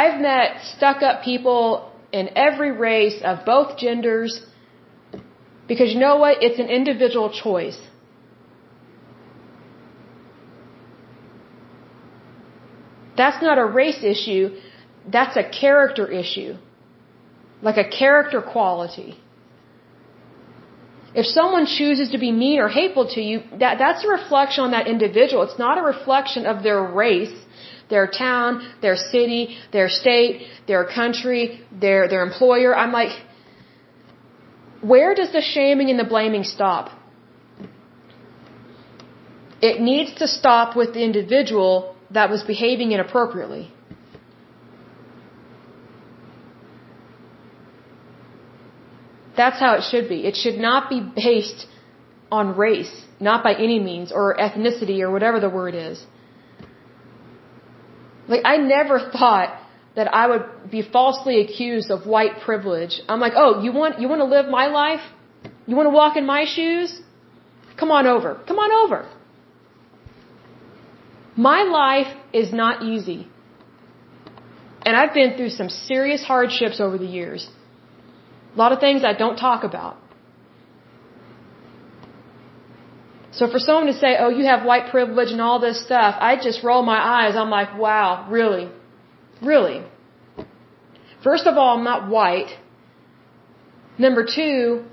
I've met stuck up people in every race of both genders because you know what? It's an individual choice. That's not a race issue. That's a character issue. Like a character quality. If someone chooses to be mean or hateful to you, that, that's a reflection on that individual. It's not a reflection of their race, their town, their city, their state, their country, their, their employer. I'm like, where does the shaming and the blaming stop? It needs to stop with the individual that was behaving inappropriately. That's how it should be. It should not be based on race, not by any means, or ethnicity, or whatever the word is. Like, I never thought that I would be falsely accused of white privilege. I'm like, oh, you want, you want to live my life? You want to walk in my shoes? Come on over. Come on over. My life is not easy. And I've been through some serious hardships over the years. A lot of things I don't talk about. So for someone to say, oh, you have white privilege and all this stuff, I just roll my eyes. I'm like, wow, really? Really? First of all, I'm not white. Number two,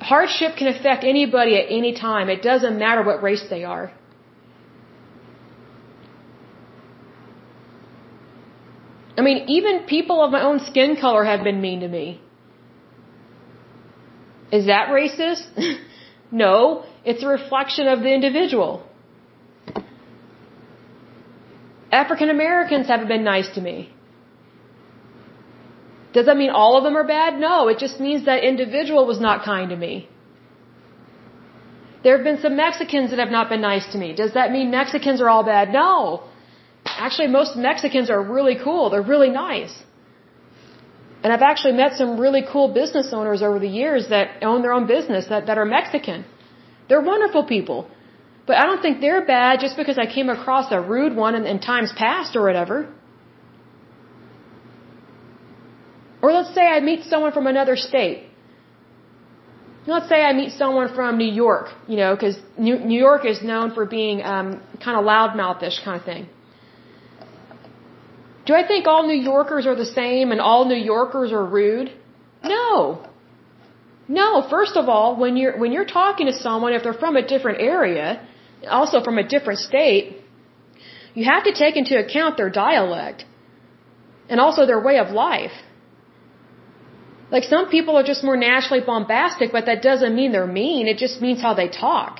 hardship can affect anybody at any time. It doesn't matter what race they are. I mean, even people of my own skin color have been mean to me. Is that racist? no, it's a reflection of the individual. African Americans haven't been nice to me. Does that mean all of them are bad? No, it just means that individual was not kind to me. There have been some Mexicans that have not been nice to me. Does that mean Mexicans are all bad? No. Actually, most Mexicans are really cool. They're really nice. And I've actually met some really cool business owners over the years that own their own business that, that are Mexican. They're wonderful people. But I don't think they're bad just because I came across a rude one in, in times past or whatever. Or let's say I meet someone from another state. Let's say I meet someone from New York, you know, because New, New York is known for being um, kind of loudmouthish kind of thing. Do I think all New Yorkers are the same and all New Yorkers are rude? No. No, first of all, when you're when you're talking to someone if they're from a different area, also from a different state, you have to take into account their dialect and also their way of life. Like some people are just more naturally bombastic, but that doesn't mean they're mean. It just means how they talk.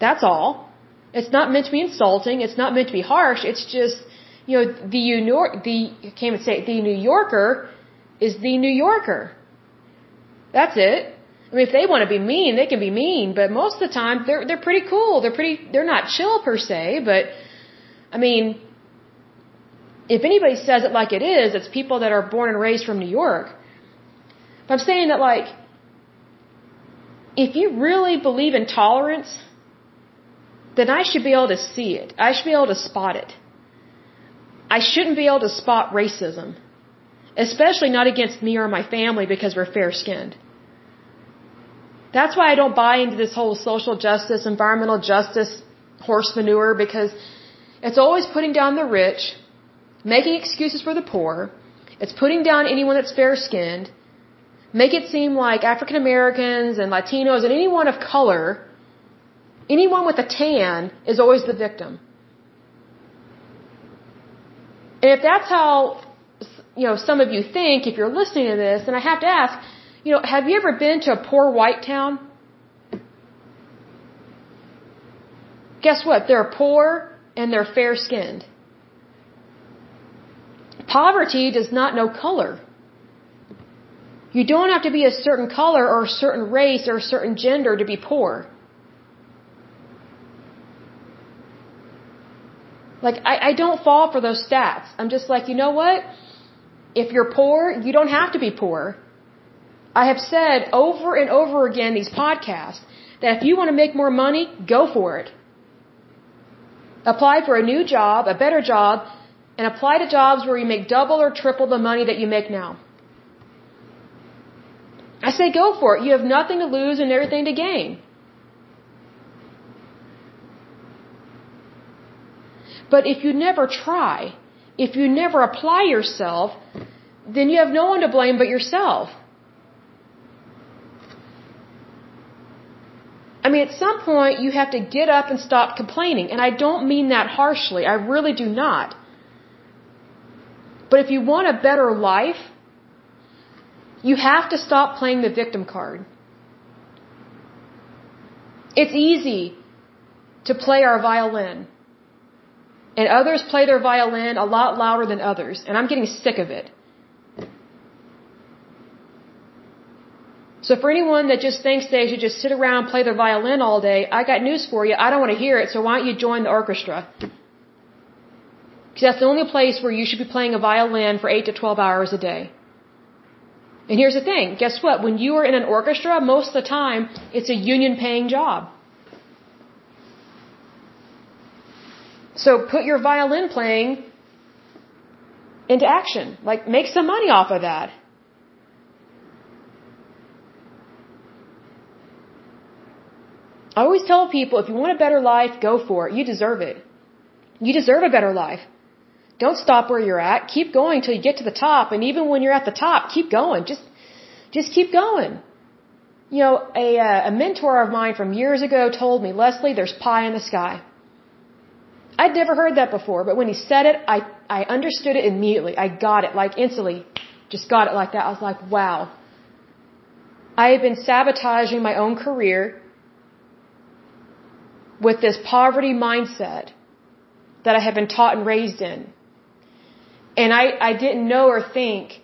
That's all. It's not meant to be insulting. It's not meant to be harsh. It's just, you know, the New York, the, I can't even say it, the New Yorker is the New Yorker. That's it. I mean, if they want to be mean, they can be mean, but most of the time they're, they're pretty cool. They're pretty, they're not chill per se, but, I mean, if anybody says it like it is, it's people that are born and raised from New York. But I'm saying that like, if you really believe in tolerance, then I should be able to see it. I should be able to spot it. I shouldn't be able to spot racism, especially not against me or my family because we're fair skinned. That's why I don't buy into this whole social justice, environmental justice horse manure because it's always putting down the rich, making excuses for the poor. It's putting down anyone that's fair skinned, make it seem like African Americans and Latinos and anyone of color Anyone with a tan is always the victim. And if that's how, you know, some of you think, if you're listening to this, then I have to ask, you know, have you ever been to a poor white town? Guess what? They're poor and they're fair skinned. Poverty does not know color. You don't have to be a certain color or a certain race or a certain gender to be poor. Like, I, I don't fall for those stats. I'm just like, you know what? If you're poor, you don't have to be poor. I have said over and over again these podcasts that if you want to make more money, go for it. Apply for a new job, a better job, and apply to jobs where you make double or triple the money that you make now. I say go for it. You have nothing to lose and everything to gain. But if you never try, if you never apply yourself, then you have no one to blame but yourself. I mean, at some point, you have to get up and stop complaining. And I don't mean that harshly. I really do not. But if you want a better life, you have to stop playing the victim card. It's easy to play our violin. And others play their violin a lot louder than others. And I'm getting sick of it. So for anyone that just thinks they should just sit around and play their violin all day, I got news for you. I don't want to hear it, so why don't you join the orchestra? Because that's the only place where you should be playing a violin for 8 to 12 hours a day. And here's the thing, guess what? When you are in an orchestra, most of the time, it's a union paying job. So put your violin playing into action. Like, make some money off of that. I always tell people if you want a better life, go for it. You deserve it. You deserve a better life. Don't stop where you're at. Keep going till you get to the top. And even when you're at the top, keep going. Just, just keep going. You know, a, uh, a mentor of mine from years ago told me, Lesley, there's pie in the sky. I'd never heard that before, but when he said it, I, I understood it immediately. I got it, like instantly. Just got it like that. I was like, wow. I have been sabotaging my own career with this poverty mindset that I have been taught and raised in. And I, I didn't know or think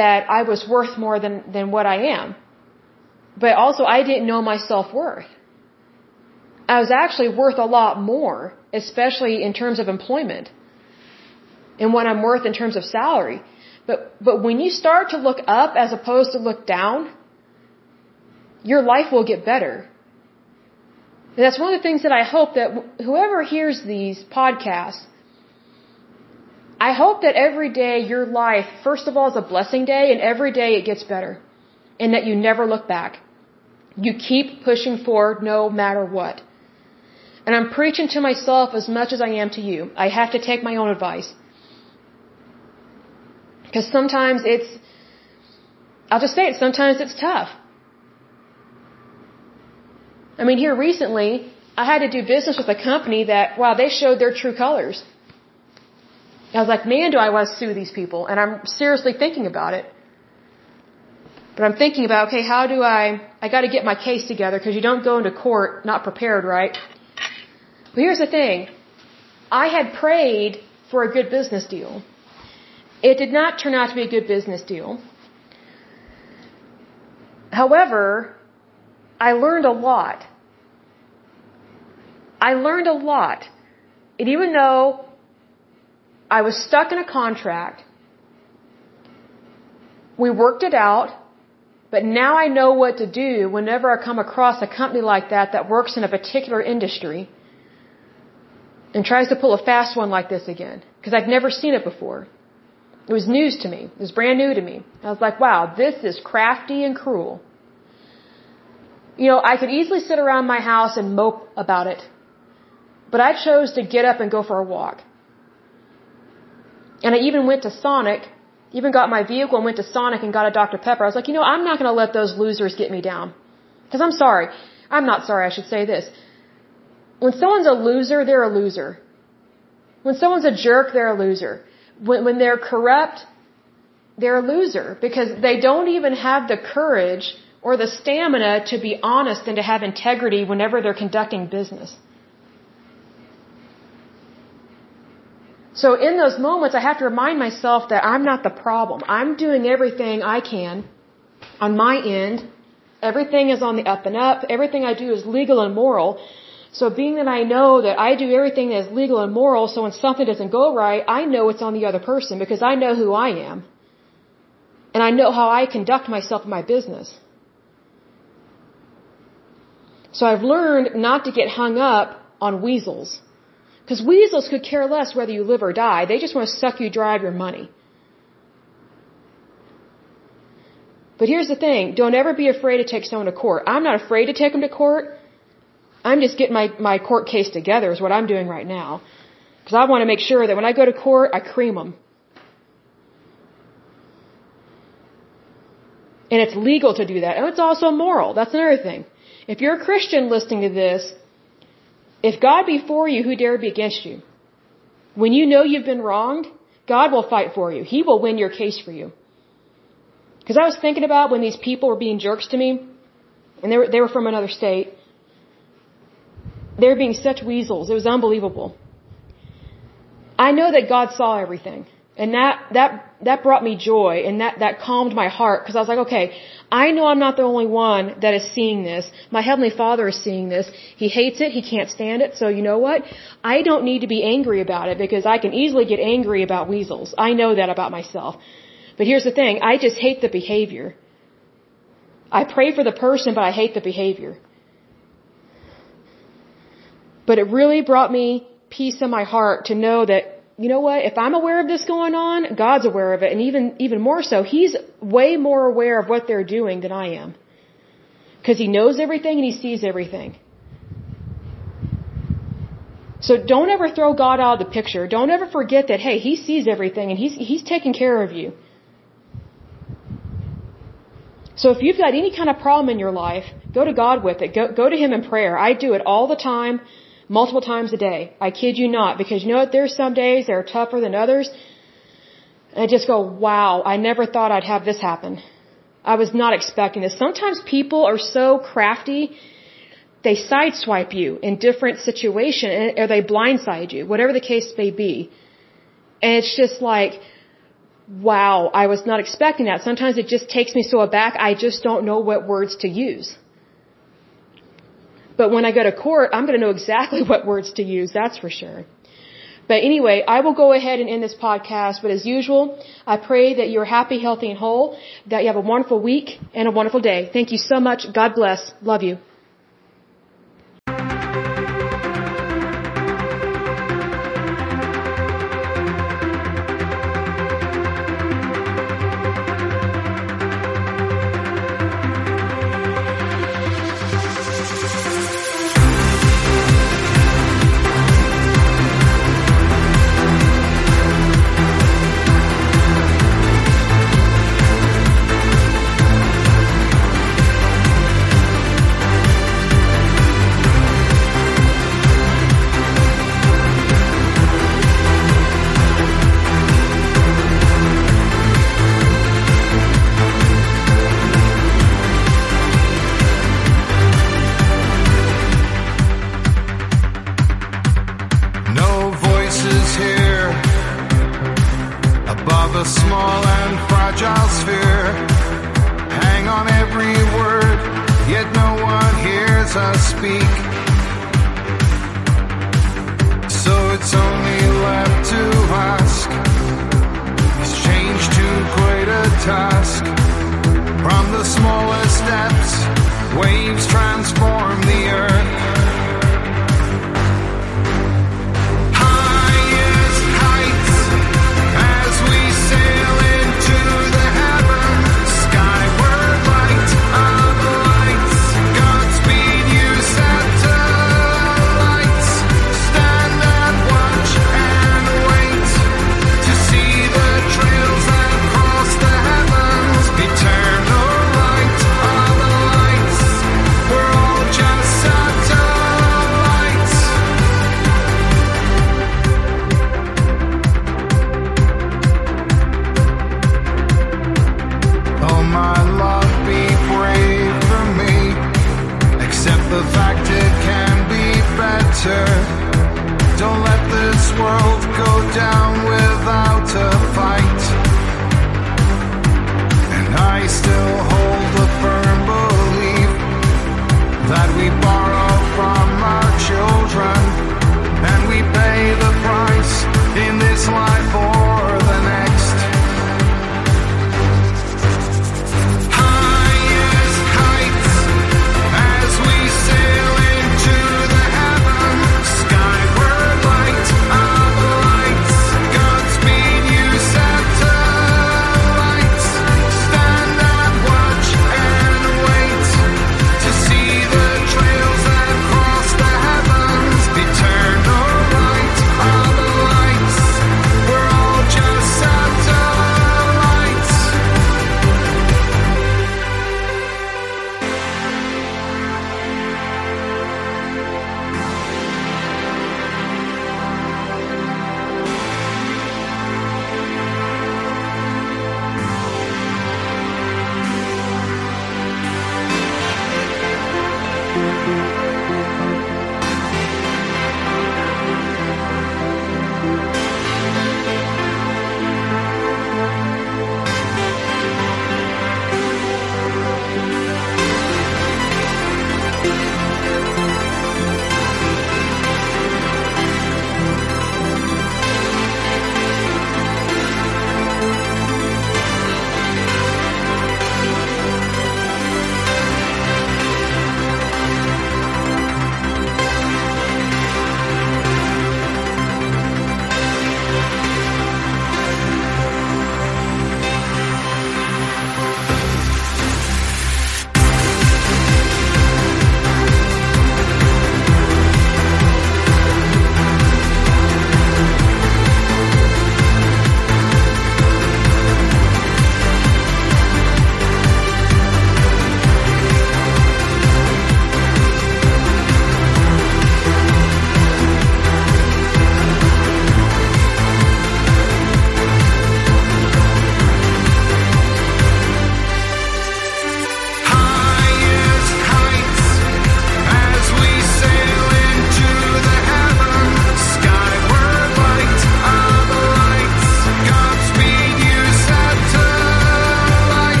that I was worth more than, than what I am. But also I didn't know my self-worth. I Uh, was actually worth a lot more, especially in terms of employment and what I'm worth in terms of salary. But, but when you start to look up as opposed to look down, your life will get better. And that's one of the things that I hope that whoever hears these podcasts, I hope that every day your life, first of all, is a blessing day and every day it gets better. And that you never look back. You keep pushing forward no matter what. And I'm preaching to myself as much as I am to you. I have to take my own advice. Because sometimes it's, I'll just say it, sometimes it's tough. I mean, here recently, I had to do business with a company that, wow, they showed their true colors. I was like, man, do I want to sue these people? And I'm seriously thinking about it. But I'm thinking about, okay, how do I, I got to get my case together because you don't go into court not prepared, right? But here's the thing. I had prayed for a good business deal. It did not turn out to be a good business deal. However, I learned a lot. I learned a lot. And even though I was stuck in a contract, we worked it out, but now I know what to do whenever I come across a company like that that works in a particular industry and tries to pull a fast one like this again. Because I've never seen it before. It was news to me. It was brand new to me. I was like, wow, this is crafty and cruel. You know, I could easily sit around my house and mope about it but I chose to get up and go for a walk. And I even went to Sonic, even got my vehicle and went to Sonic and got a Dr. Pepper. I was like, you know, I'm not going to let those losers get me down. Because I'm sorry. I'm not sorry, I should say this. When someone's a loser, they're a loser. When someone's a jerk, they're a loser. when, when they're corrupt, they're a loser because they don't even have the courage or the stamina to be honest and to have integrity whenever they're conducting business. So in those moments, I have to remind myself that I'm not the problem. I'm doing everything I can on my end. Everything is on the up and up. Everything I do is legal and moral. So being that I know that I do everything that is legal and moral, so when something doesn't go right, I know it's on the other person because I know who I am. And I know how I conduct myself in my business. So I've learned not to get hung up on weasels. Because weasels could care less whether you live or die. They just want to suck you dry of your money. But here's the thing. Don't ever be afraid to take someone to court. I'm not afraid to take them to court. I'm just getting my, my court case together is what I'm doing right now. Because I want to make sure that when I go to court, I cream them. And it's legal to do that. And it's also moral. That's another thing. If you're a Christian listening to this, if God be for you, who dare be against you? When you know you've been wronged, God will fight for you. He will win your case for you. Because I was thinking about when these people were being jerks to me, and they were, they were from another state. They were being such weasels. It was unbelievable. I know that God saw everything. And that, that, that brought me joy and that, that calmed my heart because I was like, okay, I know I'm not the only one that is seeing this. My Heavenly Father is seeing this. He hates it. He can't stand it. So you know what? I don't need to be angry about it because I can easily get angry about weasels. I know that about myself. But here's the thing. I just hate the behavior. I pray for the person, but I hate the behavior. But it really brought me peace in my heart to know that you know what? If I'm aware of this going on, God's aware of it. And even, even more so, He's way more aware of what they're doing than I am. Because He knows everything and He sees everything. So don't ever throw God out of the picture. Don't ever forget that, hey, He sees everything and He's, He's taking care of you. So if you've got any kind of problem in your life, go to God with it. Go, go to Him in prayer. I do it all the time multiple times a day. I kid you not, because you know what? There's some days that are tougher than others. And I just go, wow, I never thought I'd have this happen. I was not expecting this. Sometimes people are so crafty, they sideswipe you in different situations, or they blindside you, whatever the case may be. And it's just like, wow, I was not expecting that. Sometimes it just takes me so aback, I just don't know what words to use. But when I go to court, I'm going to know exactly what words to use, that's for sure. But anyway, I will go ahead and end this podcast. But as usual, I pray that you're happy, healthy, and whole, that you have a wonderful week and a wonderful day. Thank you so much. God bless. Love you.